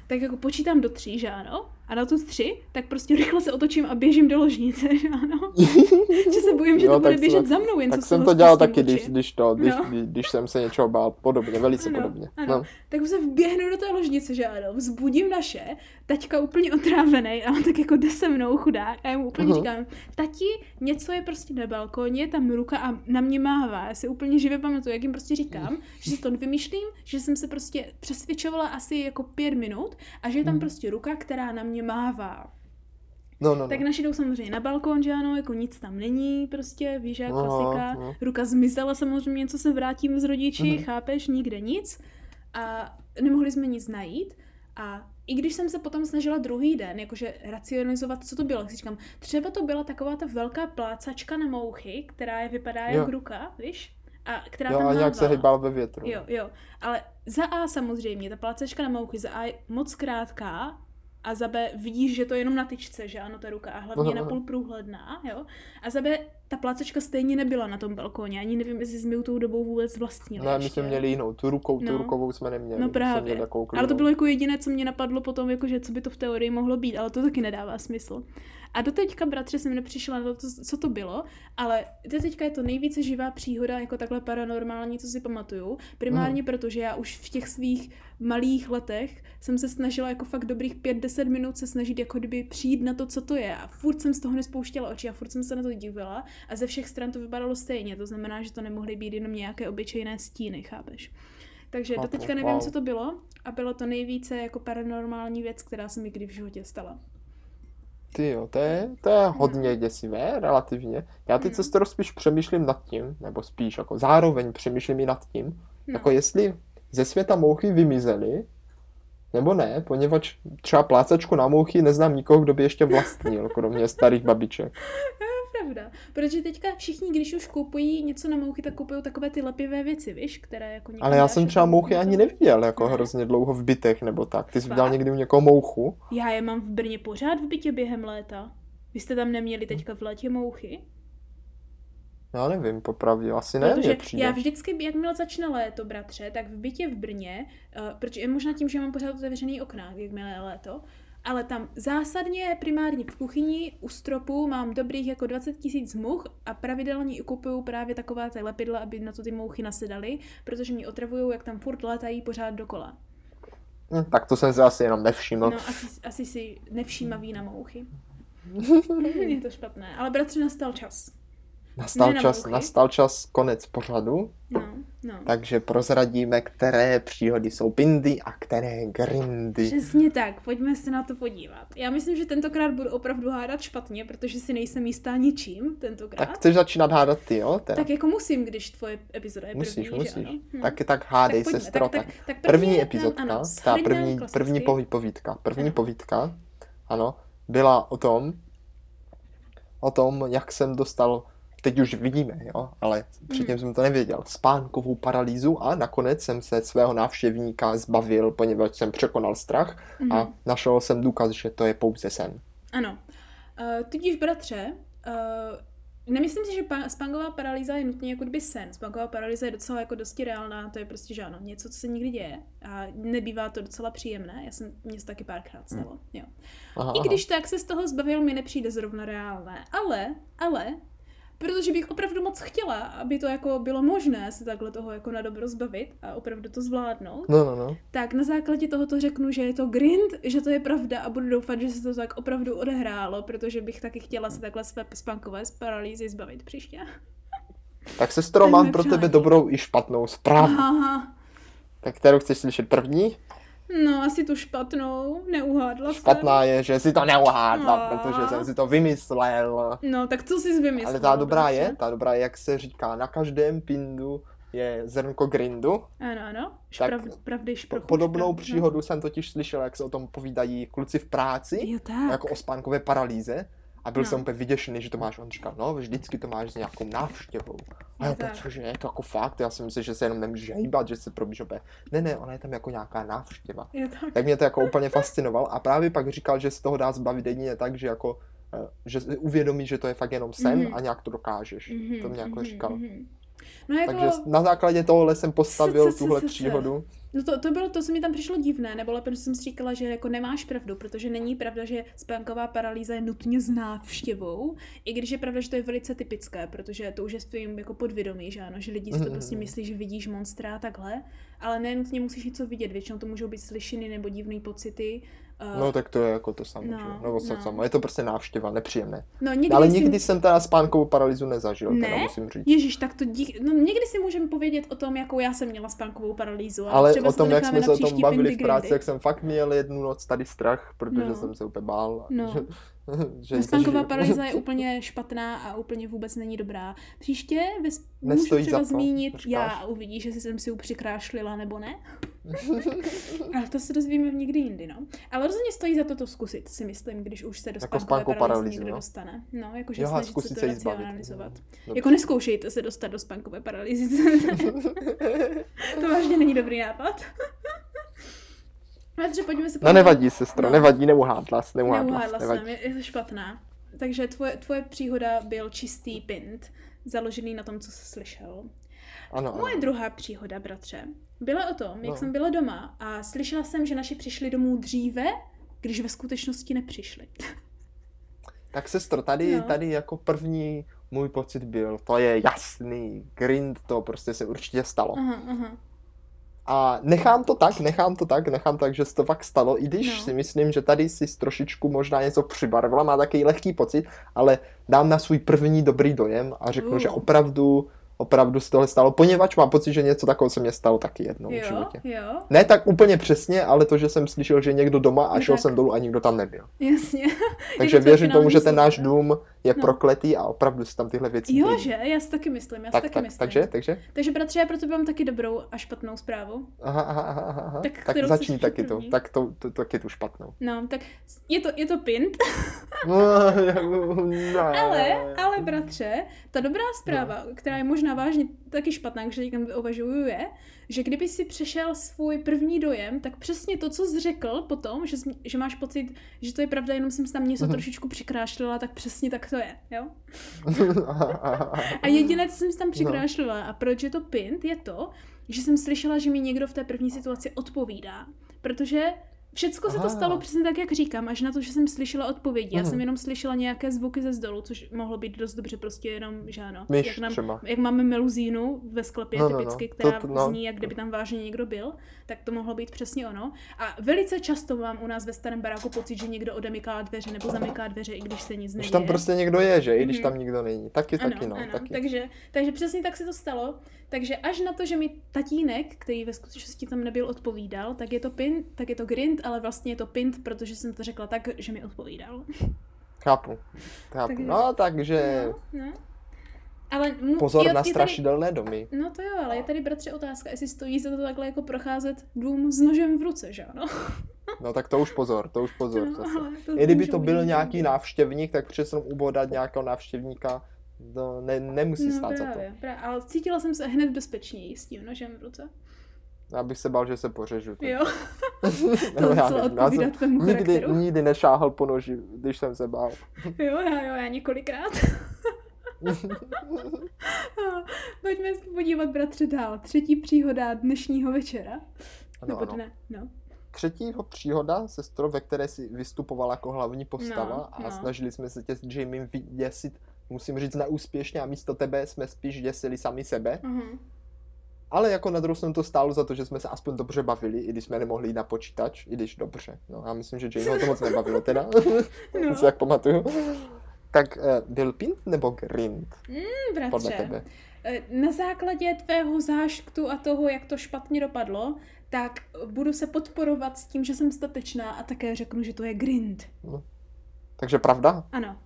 tak jako počítám do tří, že ano, a na tu tři, tak prostě (laughs) rychle se otočím a běžím do ložnice, že ano. (laughs) že se bojím, že Jo, to bude běžet jsem- za mnou, jen Tak co jsem to dělal taky, když, když to, když, No. když, když jsem se něčeho bál podobně, velice Ano, podobně. ano. No. Tak se vběhnu do té ložnice, že ano, vzbudím naše, taťka úplně otrávený a on tak jako jde se mnou chudák a já mu úplně Aha. říkám, tati, něco je prostě na balkóně, tam ruka a na mě mává. Já si úplně živě pamatuju, jak jim prostě říkám, že si to nevymýšlím, že jsem se prostě přesvědčovala asi jako pět minut a že je tam Mhm. prostě ruka, která na mě mává. No, no, no. Tak naši jdou samozřejmě na balkón, že ano, jako nic tam není, prostě, víš, jak Aha, klasika. no. Ruka zmizela samozřejmě, co se vrátím z rodiči, Mhm. chápeš, nikde nic. A nemohli jsme nic najít. A i když jsem se potom snažila druhý den, jakože racionalizovat, co to bylo, tak si říkám, třeba to byla taková ta velká plácačka na mouchy, která je vypadá Jo. jak ruka, víš? A která Jo, tam a nějak se hýbal ve větru. Jo, jo. Ale za A samozřejmě, ta plácačka na mouchy, za A je moc krátká a za B vidíš, že to je jenom na tyčce, že ano, ta ruka a hlavně je napůl průhledná, jo. A za B ta plácačka stejně nebyla na tom balkóně, ani nevím, jestli jsme tou dobou vůbec vlastnili. Ne, my jsme měli jinou, tu rukou, tu No. rukovou jsme neměli. No právě. měli takovou Ale to bylo jako jediné, co mě napadlo potom, jakože co by to v teorii mohlo být, ale to taky nedává smysl. A do teďka, bratře, jsem nepřišla na to, co to bylo, ale do teďka je to nejvíce živá příhoda, jako takhle paranormální, co si pamatuju. Primárně proto, že já už v těch svých malých letech jsem se snažila jako fakt dobrých 5-10 minut se snažit jako kdyby přijít na to, co to je. A furt jsem z toho nespouštěla oči a furt jsem se na to dívala a ze všech stran to vypadalo stejně. To znamená, že to nemohly být jenom nějaké obyčejné stíny, chápeš? Takže Chápu, doteďka nevím, wow. co to bylo a bylo to nejvíce jako paranormální věc, která se mi kdy v životě stala. Ty jo, to je, to je hodně děsivé, relativně. Já teď No. se skoro spíš přemýšlím nad tím, nebo spíš jako zároveň přemýšlím i nad tím, No. jako jestli ze světa mouchy vymizely, nebo ne, poněvadž třeba plácačku na mouchy neznám nikoho, kdo by ještě vlastnil, kromě starých babiček. (laughs) Pravda, protože teďka všichni, když už kupují něco na mouchy, tak kupují takové ty lepivé věci, víš, které jako Ale já jsem třeba mouchy ani neviděl, jako Ne? hrozně dlouho v bytech nebo tak. Ty jsi viděl někdy u někoho mouchu? Já je mám v Brně pořád v bytě během léta. Vy jste tam neměli teďka v létě mouchy? Já nevím, popravdě, asi ne, Protože přijde. já vždycky, jakmile začne léto, bratře, tak v bytě v Brně, uh, protože možná tím, že mám pořád otevřený okna, jakmile je léto, ale tam zásadně primárně v kuchyni u stropu mám dobrých jako 20 tisíc much a pravidelně kupuju právě taková ta lepidla, aby na to ty mouchy nasedaly, protože mě otravují, jak tam furt létají pořád dokola. Hm, tak to jsem si asi jenom nevšiml. No, asi, asi si nevšímavý na mouchy. (laughs) je to špatné, ale bratře nastal čas. Nastal ne na čas, mouchy. nastal čas konec pořadu, No, no. takže prozradíme, které příhody jsou pindy a které grindy. Přesně tak, pojďme se na to podívat. Já myslím, že tentokrát budu opravdu hádat špatně, protože si nejsem jistá ničím tentokrát. Tak chceš začínat hádat ty, jo? Teda. tak jako musím, když tvoje epizoda je musíš, první, musíš. že ano? Hm. Tak, tak hádej, pojďme, sestro. tak, Tak, tak, tak první je epizodka, ano, ta první, klasicky. první poví- povídka, první Ano. povídka, ano, byla o tom, o tom, jak jsem dostal, teď už vidíme, jo, ale předtím jsem to nevěděl, spánkovou paralýzu a nakonec jsem se svého návštěvníka zbavil, poněvadž jsem překonal strach a Mhm. našel jsem důkaz, že to je pouze sen. Ano. Uh, tudíž, bratře, uh, nemyslím si, že pa- spánková paralýza je nutně jako kdyby sen. Spánková paralýza je docela jako dosti reálná, to je prostě že ano, něco, co se nikdy děje a nebývá to docela příjemné. Já jsem, mě se taky párkrát stalo, jo. Aha, I když to, jak se z toho zbavil, mi nepřijde zrovna reálné. Ale, ale, protože bych opravdu moc chtěla, aby to jako bylo možné se takhle toho jako na dobro zbavit a opravdu to zvládnout, No, no, no. tak na základě tohoto řeknu, že je to grind, že to je pravda a budu doufat, že se to tak opravdu odehrálo, protože bych taky chtěla se takhle své spankové z paralýzy zbavit příště. Tak sestro, mám pro tebe dobrou i špatnou zprávu. Aha, Tak kterou chceš slyšet první? No asi tu špatnou, neuhádla Špatná je, že si to neuhádla, No. protože jsem si to vymyslel. jsem. No, tak co jsi vymyslel? Ale ta dobrá bratře? je, ta dobrá je, jak se říká, na každém pindu je zrnko grindu. Ano, ano. Tak Šprav, pravdy, Po, šprochu, podobnou šprachu, příhodu jsem totiž slyšel, jak se o tom povídají kluci v práci, No. Jo, tak. jako o spánkové paralýze. A byl No. jsem úplně vyděšený, že to máš. On říkal, no, vždycky to máš s nějakou návštěvou. A já cože, je to jako fakt, já si myslím, že se jenom nemůže hýbat, že se probíš opět. Ne, ne, ona je tam jako nějaká návštěva. Jo, tak. Tak mě to jako úplně fascinoval a právě pak říkal, že se toho dá zbavit jedině tak, že jako eh, že si uvědomíš, že to je fakt jenom sen Mhm. a nějak to dokážeš. Mhm, To mě jako mhm, říkal. mhm. No jako, Takže na základě tohohle jsem postavil tuhle příhodu. No to, to bylo to, co mi tam přišlo divné, nebo že jsem si říkala, že jako nemáš pravdu, protože není pravda, že spánková paralýza je nutně s návštěvou, i když je pravda, že to je velice typické, protože to už je s tvým jako podvědomí, že ano, že lidi si to Mhm. prostě myslí, že vidíš monstra a takhle, ale nenutně musíš něco vidět, většinou to můžou být slyšiny nebo divné pocity. Eh, No tak to je jako to samé, No, že? Nebo no. samo. Je to prostě návštěva, nepříjemné. no někdy Ale si- nikdy jsem teda spánkovou paralýzu nezažil, teda Ne? musím říct. Ježíš, tak to dík... No někdy si můžeme povědět o tom, jakou já jsem měla spánkovou paralýzu. Ale, Ale třeba o si to tom, jak jsme se o tom bavili v práci, jak jsem fakt měl jednu noc tady strach, protože No. jsem se úplně bál. No. (laughs) (laughs) že, No, spánková že- paralýza je (laughs) úplně špatná a úplně vůbec není dobrá. Příště ve, můžu třeba to, zmínit já a uvidíš, jestli jsem si ji přikrášlila nebo ne. (laughs) Ale to se dozvíme někdy jindy, no. Ale rozhodně stojí za to to zkusit, si myslím, když už se do Jako spánkové paralýzy někdo no. dostane. No, jakože Jo, a snažit se zkusit to racionalizovat. Dobře. Jako neskoušejte se dostat do spánkové paralýzy. to vážně není dobrý nápad. Bratře, pojďme se No podívat- nevadí, sestro, No. nevadí, neuhádla jsi, neuhádla, Neuhádla jsi, jsem, nevadí. je, je to špatná. Takže tvoje, tvoje příhoda byl čistý pint, založený na tom, co jsi slyšel. Ano, Moje ano. druhá příhoda, bratře, byla o tom, jak No. jsem byla doma a slyšela jsem, že naši přišli domů dříve, když ve skutečnosti nepřišli. (laughs) Tak sestro, tady, No. tady jako první můj pocit byl, to je jasný, grind, to prostě se určitě stalo. Aha, aha. A nechám to tak, nechám to tak, nechám tak, že se to fakt stalo, i když No. si myslím, že tady si trošičku možná něco přibarvila, má takový lehký pocit, ale dám na svůj první dobrý dojem a řeknu, Uh. že opravdu, opravdu se tohle stalo, poněvadž mám pocit, že něco takového se mě stalo taky jednou v Jo, životě. jo, Ne tak úplně přesně, ale to, že jsem slyšel, že někdo doma a No šel tak. jsem dolů a nikdo tam nebyl. jasně. (laughs) Takže věřím tomu, že ten náš dům je No. prokletý a opravdu se tam tyhle věci Jo, dějí. že? Já si taky myslím, já si Tak, taky tak, myslím. takže, takže? Takže bratře, já pro tebe mám taky dobrou a špatnou zprávu. Aha, aha, aha, aha. Tak Tak, začni taky to, první? tak to, to, taky tu špatnou. No, tak je to, je to pint, (laughs) ne. ale, ale bratře, ta dobrá zpráva, No. která je možná vážně taky špatná, když někam uvažuju, je, že kdyby si přešel svůj první dojem, tak přesně to, co jsi řekl potom, že, jsi, že máš pocit, že to je pravda, jenom jsem si tam něco Mhm. trošičku přikrášlila, tak přesně tak to je, jo? (laughs) A jediné, co jsem si No. tam přikrášlila a proč je to pint, je to, že jsem slyšela, že mi někdo v té první situaci odpovídá. Protože všecko se to Aha. stalo přesně tak, jak říkám, až na to, že jsem slyšela odpovědi. Já Mhm. jsem jenom slyšela nějaké zvuky ze zdolu, což mohlo být dost dobře prostě jenom, že ano. Myš jak, nám, třeba. jak máme meluzínu ve sklepě No, no, no. typicky, To- která to- no. zní, jak kdyby tam vážně někdo byl, tak to mohlo být přesně ono. A velice často mám u nás ve starém baráku pocit, že někdo odemyká dveře nebo zamyká dveře, i když se nic Když neděje. tam prostě někdo je, že? I když Mhm. tam nikdo není. Taky, Ano, taky, no. ano. Taky. Takže, takže přesně tak se to stalo. Takže až na to, že mi tatínek, který ve skutečnosti tam nebyl, odpovídal, tak je to pint, tak je to grind, ale vlastně je to pint, protože jsem to řekla tak, že mi odpovídal. Chápu. Chápu. Takže- No, takže No, no. Ale mu, pozor je, na je tady, strašidelné domy. No to jo, ale je tady bratře otázka, jestli stojí za to takhle jako procházet dům s nožem v ruce, že ano? No tak to už pozor, to už pozor No, zase. to I kdyby to byl dům. nějaký návštěvník, tak přece jenom ubodat nějakého návštěvníka, to ne, nemusí No stát za to. právě, právě, ale cítila jsem se hned bezpečněji s tím nožem v ruce. Já bych se bál, že se pořežu. tak- Jo, (laughs) to No, já nevím, já jsem tvému nikdy, charakteru. nikdy nešáhl po noži, když jsem se bál. Jo, já, jo, já několikrát. (laughs) Pojďme se podívat, bratře, dál. Třetí příhoda dnešního večera. Ano, Nebo ano. dne, no. Třetího příhoda, sestro, ve které si vystupovala jako hlavní postava No, a no. snažili jsme se tě s Jamiem vyděsit, musím říct, neúspěšně a místo tebe jsme spíš děsili sami sebe. Uh-huh. Ale jako na druhou stranu to stálo za to, že jsme se aspoň dobře bavili, i když jsme nemohli jít na počítač, i když dobře. No, já myslím, že Jamie to moc nebavilo teda, (laughs) No. (laughs) si jak pamatuju. Tak uh, byl pint nebo grind, Hm, podle bratře, tebe? eh, na základě tvého zážktu a toho, jak to špatně dopadlo, tak budu se podporovat s tím, že jsem statečná a také řeknu, že to je grind. Takže pravda? Ano.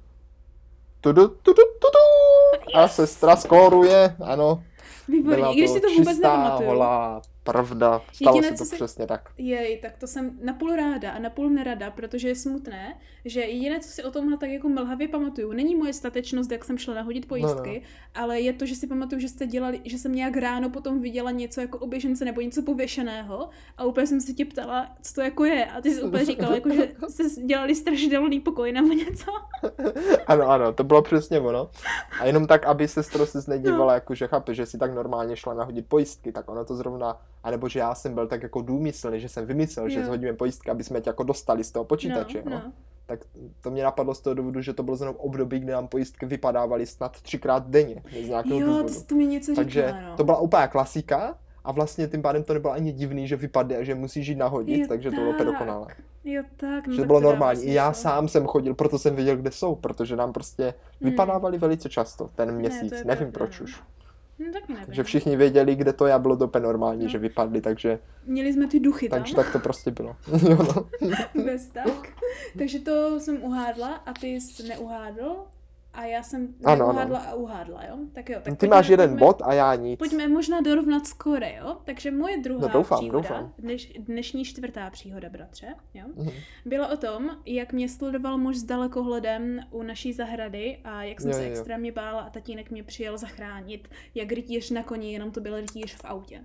Tudu, tudu, tudu. A Yes. sestra skóruje, ano. Výborně, Byla i když si to vůbec čistá, nepamatuju. holá pravda. Stalo Jediné, se to si- přesně tak. Jej, tak to jsem napůl ráda a napůl nerada, protože je smutné, že jediné, co si o tomhle tak jako mlhavě pamatuju, není moje statečnost, jak jsem šla nahodit pojistky, No, ale je to, že si pamatuju, že jste dělali, že jsem nějak ráno potom viděla něco jako oběžence nebo něco pověšeného a úplně jsem se tě ptala, co to jako je a ty jsi úplně říkala, jako, že jste (laughs) dělali strašidelný pokoj nebo něco. (laughs) Ano, ano, to bylo přesně ono. A jenom tak, aby se se nedívala, No. jako že chápe, že si tak normálně šla nahodit pojistky, tak ono to zrovna, anebo že já jsem byl tak jako důmyslný, že jsem vymyslel, že Jo. zhodíme pojistky, aby jsme tě jako dostali z toho počítače. no, No, no. Tak to mě napadlo z toho důvodu, že to bylo zrovna období, kdy nám pojistky vypadávaly snad třikrát denně, z nějakého Jo, důvodu. to, to mi něco Takže říkala, no. to byla úplná klasika a vlastně tím pádem to nebylo ani divný, že vypadne a že musíš jít nahodit, Jo, takže to bylo úplně tak. dokonalé. Jo, tak, no, že to tak bylo normální. I já sám jsem chodil, proto jsem věděl, kde jsou, protože nám prostě Hmm. vypadávali velice často ten měsíc. je Nevím pravda, proč no. už. No, taky nevím. Takže všichni věděli, kde to to úplně normální, No. že vypadli, takže, Měli jsme ty duchy tam. takže tak to prostě bylo. (laughs) jo, no. Bez tak. Takže to jsem uhádla a ty jsi neuhádl a já jsem Ano, neuhádla a uhádla, jo? Tak jo. Tak Ty pojďme- máš jeden pojďme, bod a já nic. Pojďme možná dorovnat skóre, jo? Takže moje druhá No, doufám, příhoda, doufám. Dneš, dnešní čtvrtá příhoda, bratře, jo? Mhm. Byla o tom, jak mě sledoval muž s dalekohledem u naší zahrady a jak jsem Jo, se jo, extrémně bála a tatínek mě přijel zachránit, jak rytíř na koni, jenom to byl rytíř v autě.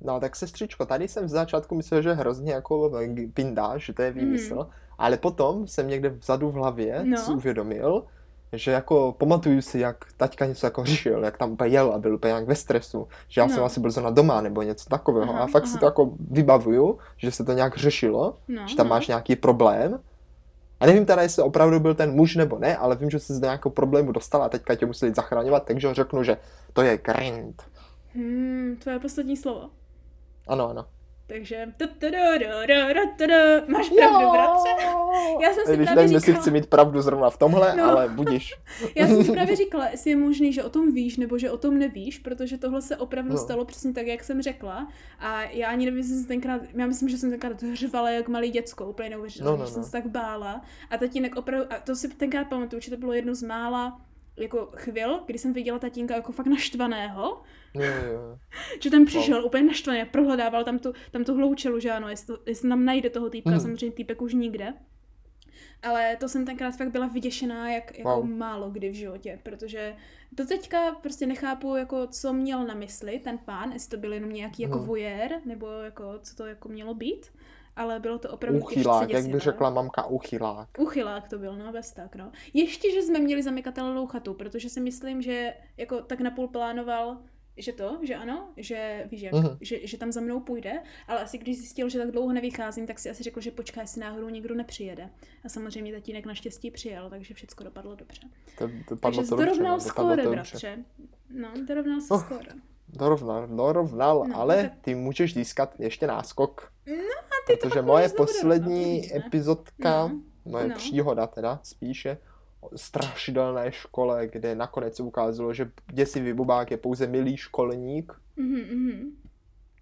No tak sestřičko, tady jsem v začátku myslel, že hrozně jako pindáš, že to je výmysl, Mhm. ale potom jsem někde vzadu v hlavě No. si uvědomil, že jako pamatuju si, jak taťka něco jako řešil, jak tam úplně jel a byl úplně nějak ve stresu, že já jsem No. asi byl zrovna doma nebo něco takového Aha, a fakt si aha. to jako vybavuju, že se to nějak řešilo, No, že tam no. máš nějaký problém. A nevím teda, jestli opravdu byl ten muž nebo ne, ale vím, že se z nějakého problému dostala a teďka tě museli zachraňovat, takže řeknu, že to je grind. Hmm, tvoje poslední slovo. Ano, ano. Takže... Máš pravdu, bratře. (laughs) Já jsem si Když právě nevím, říkala- chci mít pravdu zrovna v tomhle, No. ale budíš. (laughs) Já jsem si (laughs) právě říkala, jestli je možný, že o tom víš, nebo že o tom nevíš, protože tohle se opravdu No. stalo přesně tak, jak jsem řekla. A já ani nevím, jestli jsem se tenkrát, já myslím, že jsem tenkrát řvala jak malý děcko, úplně neuvěřitelné, No, no, že jsem no. se tak bála. A tatínek opravdu, a to si tenkrát pamatuju, že to bylo jedno z mála jako chvil, kdy jsem viděla tatínka jako fakt naštvaného, Jo, jo, jo. (laughs) že tam přišel úplně naštvaný a prohledával tam tu, tam tu hloučelu, že ano, jestli, to, jestli tam najde toho týpka, Mhm. samozřejmě týpek už nikde. Ale to jsem tenkrát fakt byla vyděšená jak jako Wow. málo kdy v životě, protože do teďka prostě nechápu, jako co měl na mysli ten pán, jestli to byl jenom nějaký jako Mhm. nebo jako co to jako mělo být, ale bylo to opravdu Uchylák, těžce jak by řekla mamka, uchylák. Uchylák to byl, no, bez tak, no. Ještě, že jsme měli zamykatelnou chatu, protože si myslím, že jako tak napůl plánoval, že to, že ano, že víš jak, Mhm. že, že tam za mnou půjde, ale asi když zjistil, že tak dlouho nevycházím, tak si asi řekl, že počká, jestli náhodou někdo nepřijede. A samozřejmě tatínek naštěstí přijel, takže všechno dopadlo dobře. To, to takže to dobře, dorovnal no, skóre, bratře. No, dorovnal jsi Oh. skóre. Dorovnal, dorovnal, No, ale tak- ty můžeš získat ještě náskok. No a ty to Protože pak moje poslední dorovnat, uvidíme. epizodka, No, moje no. příhoda teda spíše, o strašidelné škole, kde nakonec se ukázalo, že děsivý bubák je pouze milý školník, Mhm, mhm.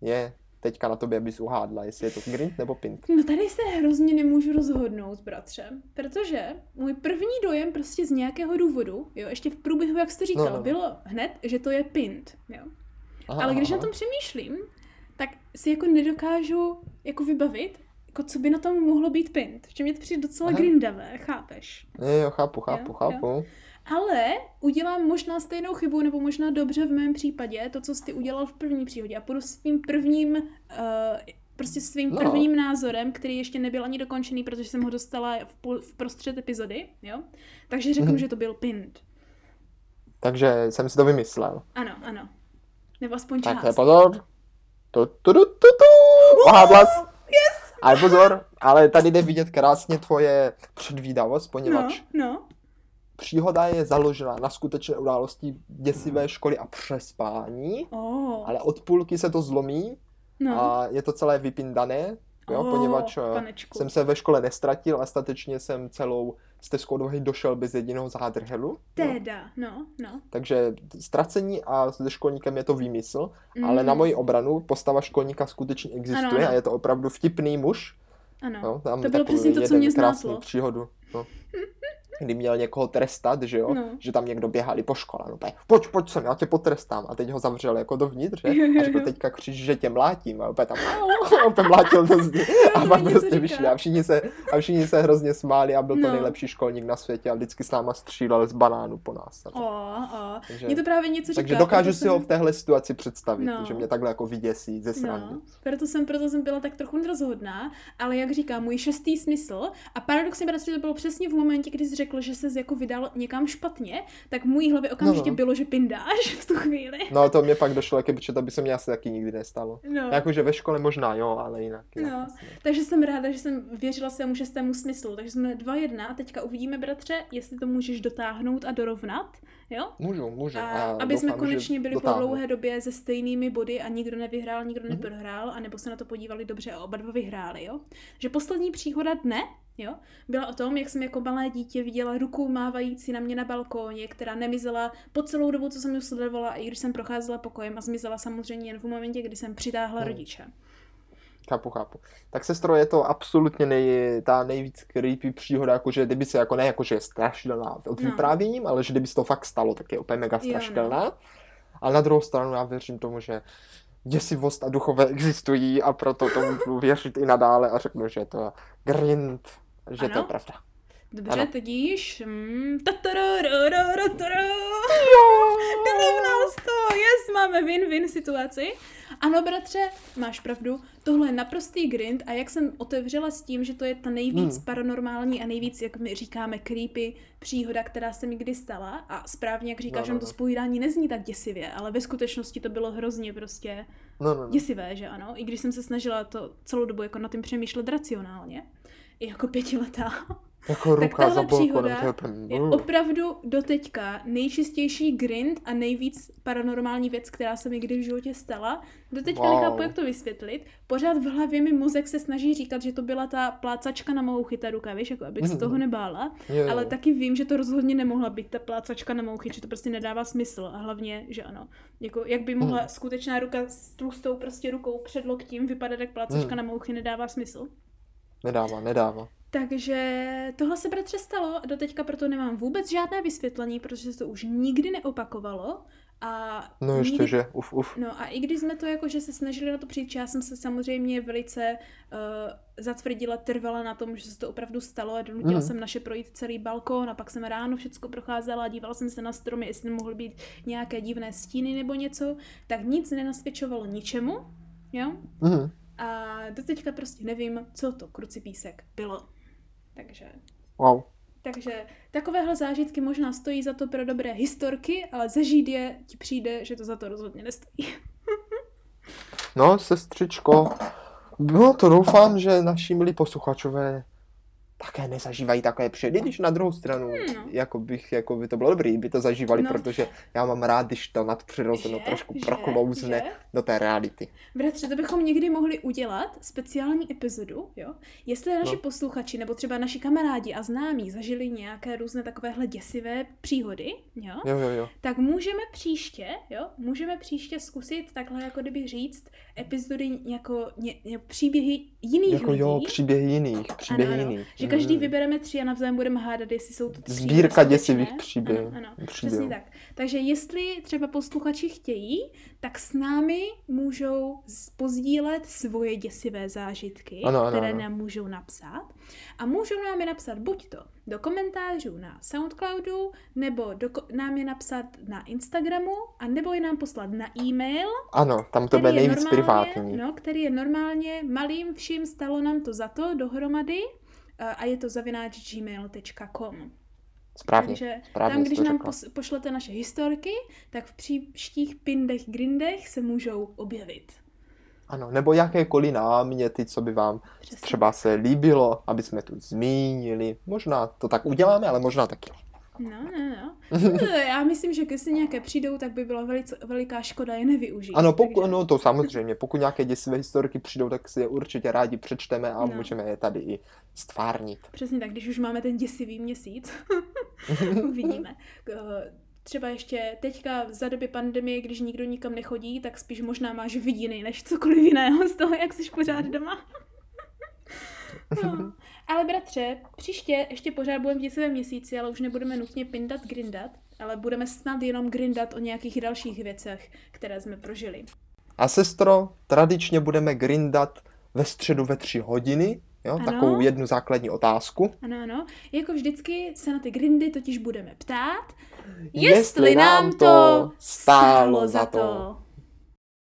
je teďka na tobě, abys uhádla, jestli je to grind nebo pint. No tady se hrozně nemůžu rozhodnout, bratře, protože můj první dojem prostě z nějakého důvodu, jo, ještě v průběhu, jak jsi to říkal, No, no. bylo hned, že to je pint, jo. Aha, Ale když aha, na tom přemýšlím, tak si jako nedokážu jako vybavit, jako co by na tom mohlo být pint. V čem mě to přijde docela Aha. grindavé, chápeš? Jo, jo, chápu, chápu, Jo, chápu. Ale udělám možná stejnou chybu, nebo možná dobře v mém případě, to, co jsi ty udělal v první příhodě. A půjdu svým prvním, uh, prostě svým No. prvním názorem, který ještě nebyl ani dokončený, protože jsem ho dostala v, půl, v prostřed epizody, jo? Takže řeknu, Mhm. že to byl pint. Takže jsem si to vymyslel. Ano, ano. Nebo aspoň Tak část. je pozor. Tu, tu, tu, tu, tu. Jsi. Yes! Ale pozor, ale tady jde vidět krásně tvoje předvídavost, No, poněvadž no. příhoda je založena na skutečné události děsivé školy a přespání, Oh, ale od půlky se to zlomí no. a je to celé vypindané, jo, Oh, poněvadž eh, panečku. jsem se ve škole nestratil a statečně jsem celou stezkou do došel bez jediného zádrhelu. jo. Teda, no, no. Takže ztracení a se školníkem je to výmysl, ale na Mm, moji obranu postava školníka skutečně existuje Ano, ano. a je to opravdu vtipný muž. Ano, No, tam to bylo přesně to, co mě zmátlo. příhodu. No. (laughs) Kdy měl někoho trestat, že jo? No. Že tam někdo běhali po škole. No, úplně, pojď, pojď sem, já tě potrestám. A teď ho zavřel jako dovnitř, že? A řekl, (laughs) teďka křič, že tě mlátím. A opět tam, (laughs) (laughs) a opět mlátil to zdi. A pak prostě vyšli a všichni se, a všichni se hrozně smáli a byl to No. nejlepší školník na světě a vždycky s náma střílel z banánu po nás. O, o. Takže- Mě to právě něco Takže říká. dokážu proto si ho v téhle situaci představit, No. že mě takhle jako vyděsí ze srandy. No, proto jsem, proto jsem byla tak trochu nerozhodná, ale jak říkám, můj šestý smysl, a paradoxně to bylo přesně v momentě, kdy jsi řekl, že se jako vydal někam špatně, tak v mojí hlavě okamžitě No, no. bylo, že pindáš v tu chvíli. No to mě pak došlo, jak protože to by se mě asi taky nikdy nestalo. No. Jakože ve škole možná jo, ale jinak. jinak No. Takže jsem ráda, že jsem věřila svému šestému smyslu. Takže jsme dva jedna a teďka uvidíme, bratře, jestli to můžeš dotáhnout a dorovnat, jo? Můžu, můžu. A, A aby jsme doufám, konečně byli po dotáhnu. dlouhé době se stejnými body a nikdo nevyhrál, nikdo Mhm. neprohrál, anebo se na to podívali dobře a oba dva vyhráli, jo? Že poslední příhoda dne, jo, byla o tom, jak jsem jako malé dítě viděla ruku mávající na mě na balkóně, která nemizela po celou dobu, co jsem ji sledovala, i když jsem procházela pokojem a zmizela samozřejmě jen v momentě, kdy jsem přitáhla Hmm. rodiče. Chápu, chápu. Tak sestro, je to absolutně nej, ta nejvíc creepy příhoda, jakože kdyby se jako ne, jakože je strašidelná od No. vyprávěním, ale že kdyby se to fakt stalo, tak je úplně mega Jo, no. strašidelná. Ale na druhou stranu já věřím tomu, že děsivost a duchové existují a proto tomu budu věřit i nadále a řeknu, že je to grind, že to je Ano. pravda. Dobře, Ano. již. Mm. Dorovnal to, yes, máme win-win situaci. Ano, bratře, máš pravdu, tohle je naprostý grind a jak jsem otevřela s tím, že to je ta nejvíc Hmm. paranormální a nejvíc, jak my říkáme, creepy příhoda, která se mi kdy stala a správně, jak říkáš, No, no, no, to no. spovídání nezní tak děsivě, ale ve skutečnosti to bylo hrozně prostě No, no, no. děsivé, že ano, i když jsem se snažila to celou dobu jako na tím přemýšlet racionálně, jako pětiletá. Jako ruka tahle za příhoda to je. Je opravdu doteďka nejčistější grind a nejvíc paranormální věc, která se mi kdy v životě stala. Doteďka Wow. nechápu, jak to vysvětlit. Pořád v hlavě mi mozek se snaží říkat, že to byla ta plácačka na mou chytaruka, víš, jako abych se Mhm. toho nebála. Je, Ale taky vím, že to rozhodně nemohla být ta plácačka na mouchy, že to prostě nedává smysl. A hlavně, že ano. Jako, jak by mohla Hmm. skutečná ruka s tlustou prostě rukou před loktím vypadat jak plácačka Hmm. na mouchy, nedává smysl. Nedává, nedává. Takže tohle se bratře stalo a doteďka proto nemám vůbec žádné vysvětlení, protože se to už nikdy neopakovalo. A No ještě, nikdy... že uf, uf. No a i když jsme to jako, že se snažili na to přijít, já jsem se samozřejmě velice uh, zatvrdila, trvala na tom, že se to opravdu stalo a donutila Mhm. jsem naše projít celý balkón a pak jsem ráno všecko procházela a dívala jsem se na stromy, jestli mohly být nějaké divné stíny nebo něco, tak nic nenasvědčovalo ničemu, jo? Mhm. A doteďka prostě nevím, co to krucipísek bylo. Takže, Wow. takže takovéhle zážitky možná stojí za to pro dobré historky, ale zažít je ti přijde, že to za to rozhodně nestojí. No, sestřičko, no to doufám, že naši milí posluchačové také nezažívají takové předy, když na druhou stranu, Hmm, no. jako bych, jako by to bylo dobrý, by to zažívali, No. protože já mám rád, když to nadpřirozeno Že? trošku Že? proklouzne Že? do té reality. Bratře, to bychom někdy mohli udělat speciální epizodu, jo? Jestli naši No. posluchači nebo třeba naši kamarádi a známí zažili nějaké různé takovéhle děsivé příhody, jo? Jo, jo, jo. tak můžeme příště, jo, můžeme příště zkusit takhle jako kdyby říct epizody jako ně, ně, příběhy jiných Jako lidí. jo, příběhy jiných, příběhy ano, ano. jiných. Že každý Mm. vybereme tři a navzájem budeme hádat, jestli jsou to tři Sbírka děsivých příběhů. Ano, ano, přesně tak. Takže jestli třeba posluchači chtějí, tak s námi můžou pozdílet svoje děsivé zážitky, Ano, ano, které ano. nám můžou napsat. A můžou nám je napsat buď to do komentářů na Soundcloudu, nebo do, nám je napsat na Instagramu, a nebo je nám poslat na e-mail, Ano, tam to bude nejvíc normálně, privátní. No, který je normálně malým vším stalo nám to za to dohromady a je to zavináč gmail.com. Správně, Takže správně tam, když nám řekla. pos- pošlete naše historky, tak v příštích pindech, grindech se můžou objevit. Ano, nebo jakékoliv náměty, co by vám Přesně. třeba se líbilo, aby jsme tu zmínili. Možná to tak uděláme, ale možná taky. No, no, no. No, Já myslím, že když nějaké přijdou, tak by byla velice, veliká škoda je nevyužít. Ano, pokud, takže- no to samozřejmě, pokud nějaké děsivé historky přijdou, tak si je určitě rádi přečteme a No. můžeme je tady i stvárnit. Přesně tak, když už máme ten děsivý měsíc. (laughs) Uvidíme. Třeba ještě teďka za doby pandemie, když nikdo nikam nechodí, tak spíš možná máš vidiny, než cokoliv jiného z toho, jak jsi pořád doma. (laughs) No. Ale bratře, příště ještě pořád budeme v děsivém měsíci, ale už nebudeme nutně pindat, grindat, ale budeme snad jenom grindat o nějakých dalších věcech, které jsme prožili. A sestro, tradičně budeme grindat ve středu ve tři hodiny, jo, Ano. takovou jednu základní otázku. Ano, ano. Jako vždycky se na ty grindy totiž budeme ptát, Jestli nám to stálo za to.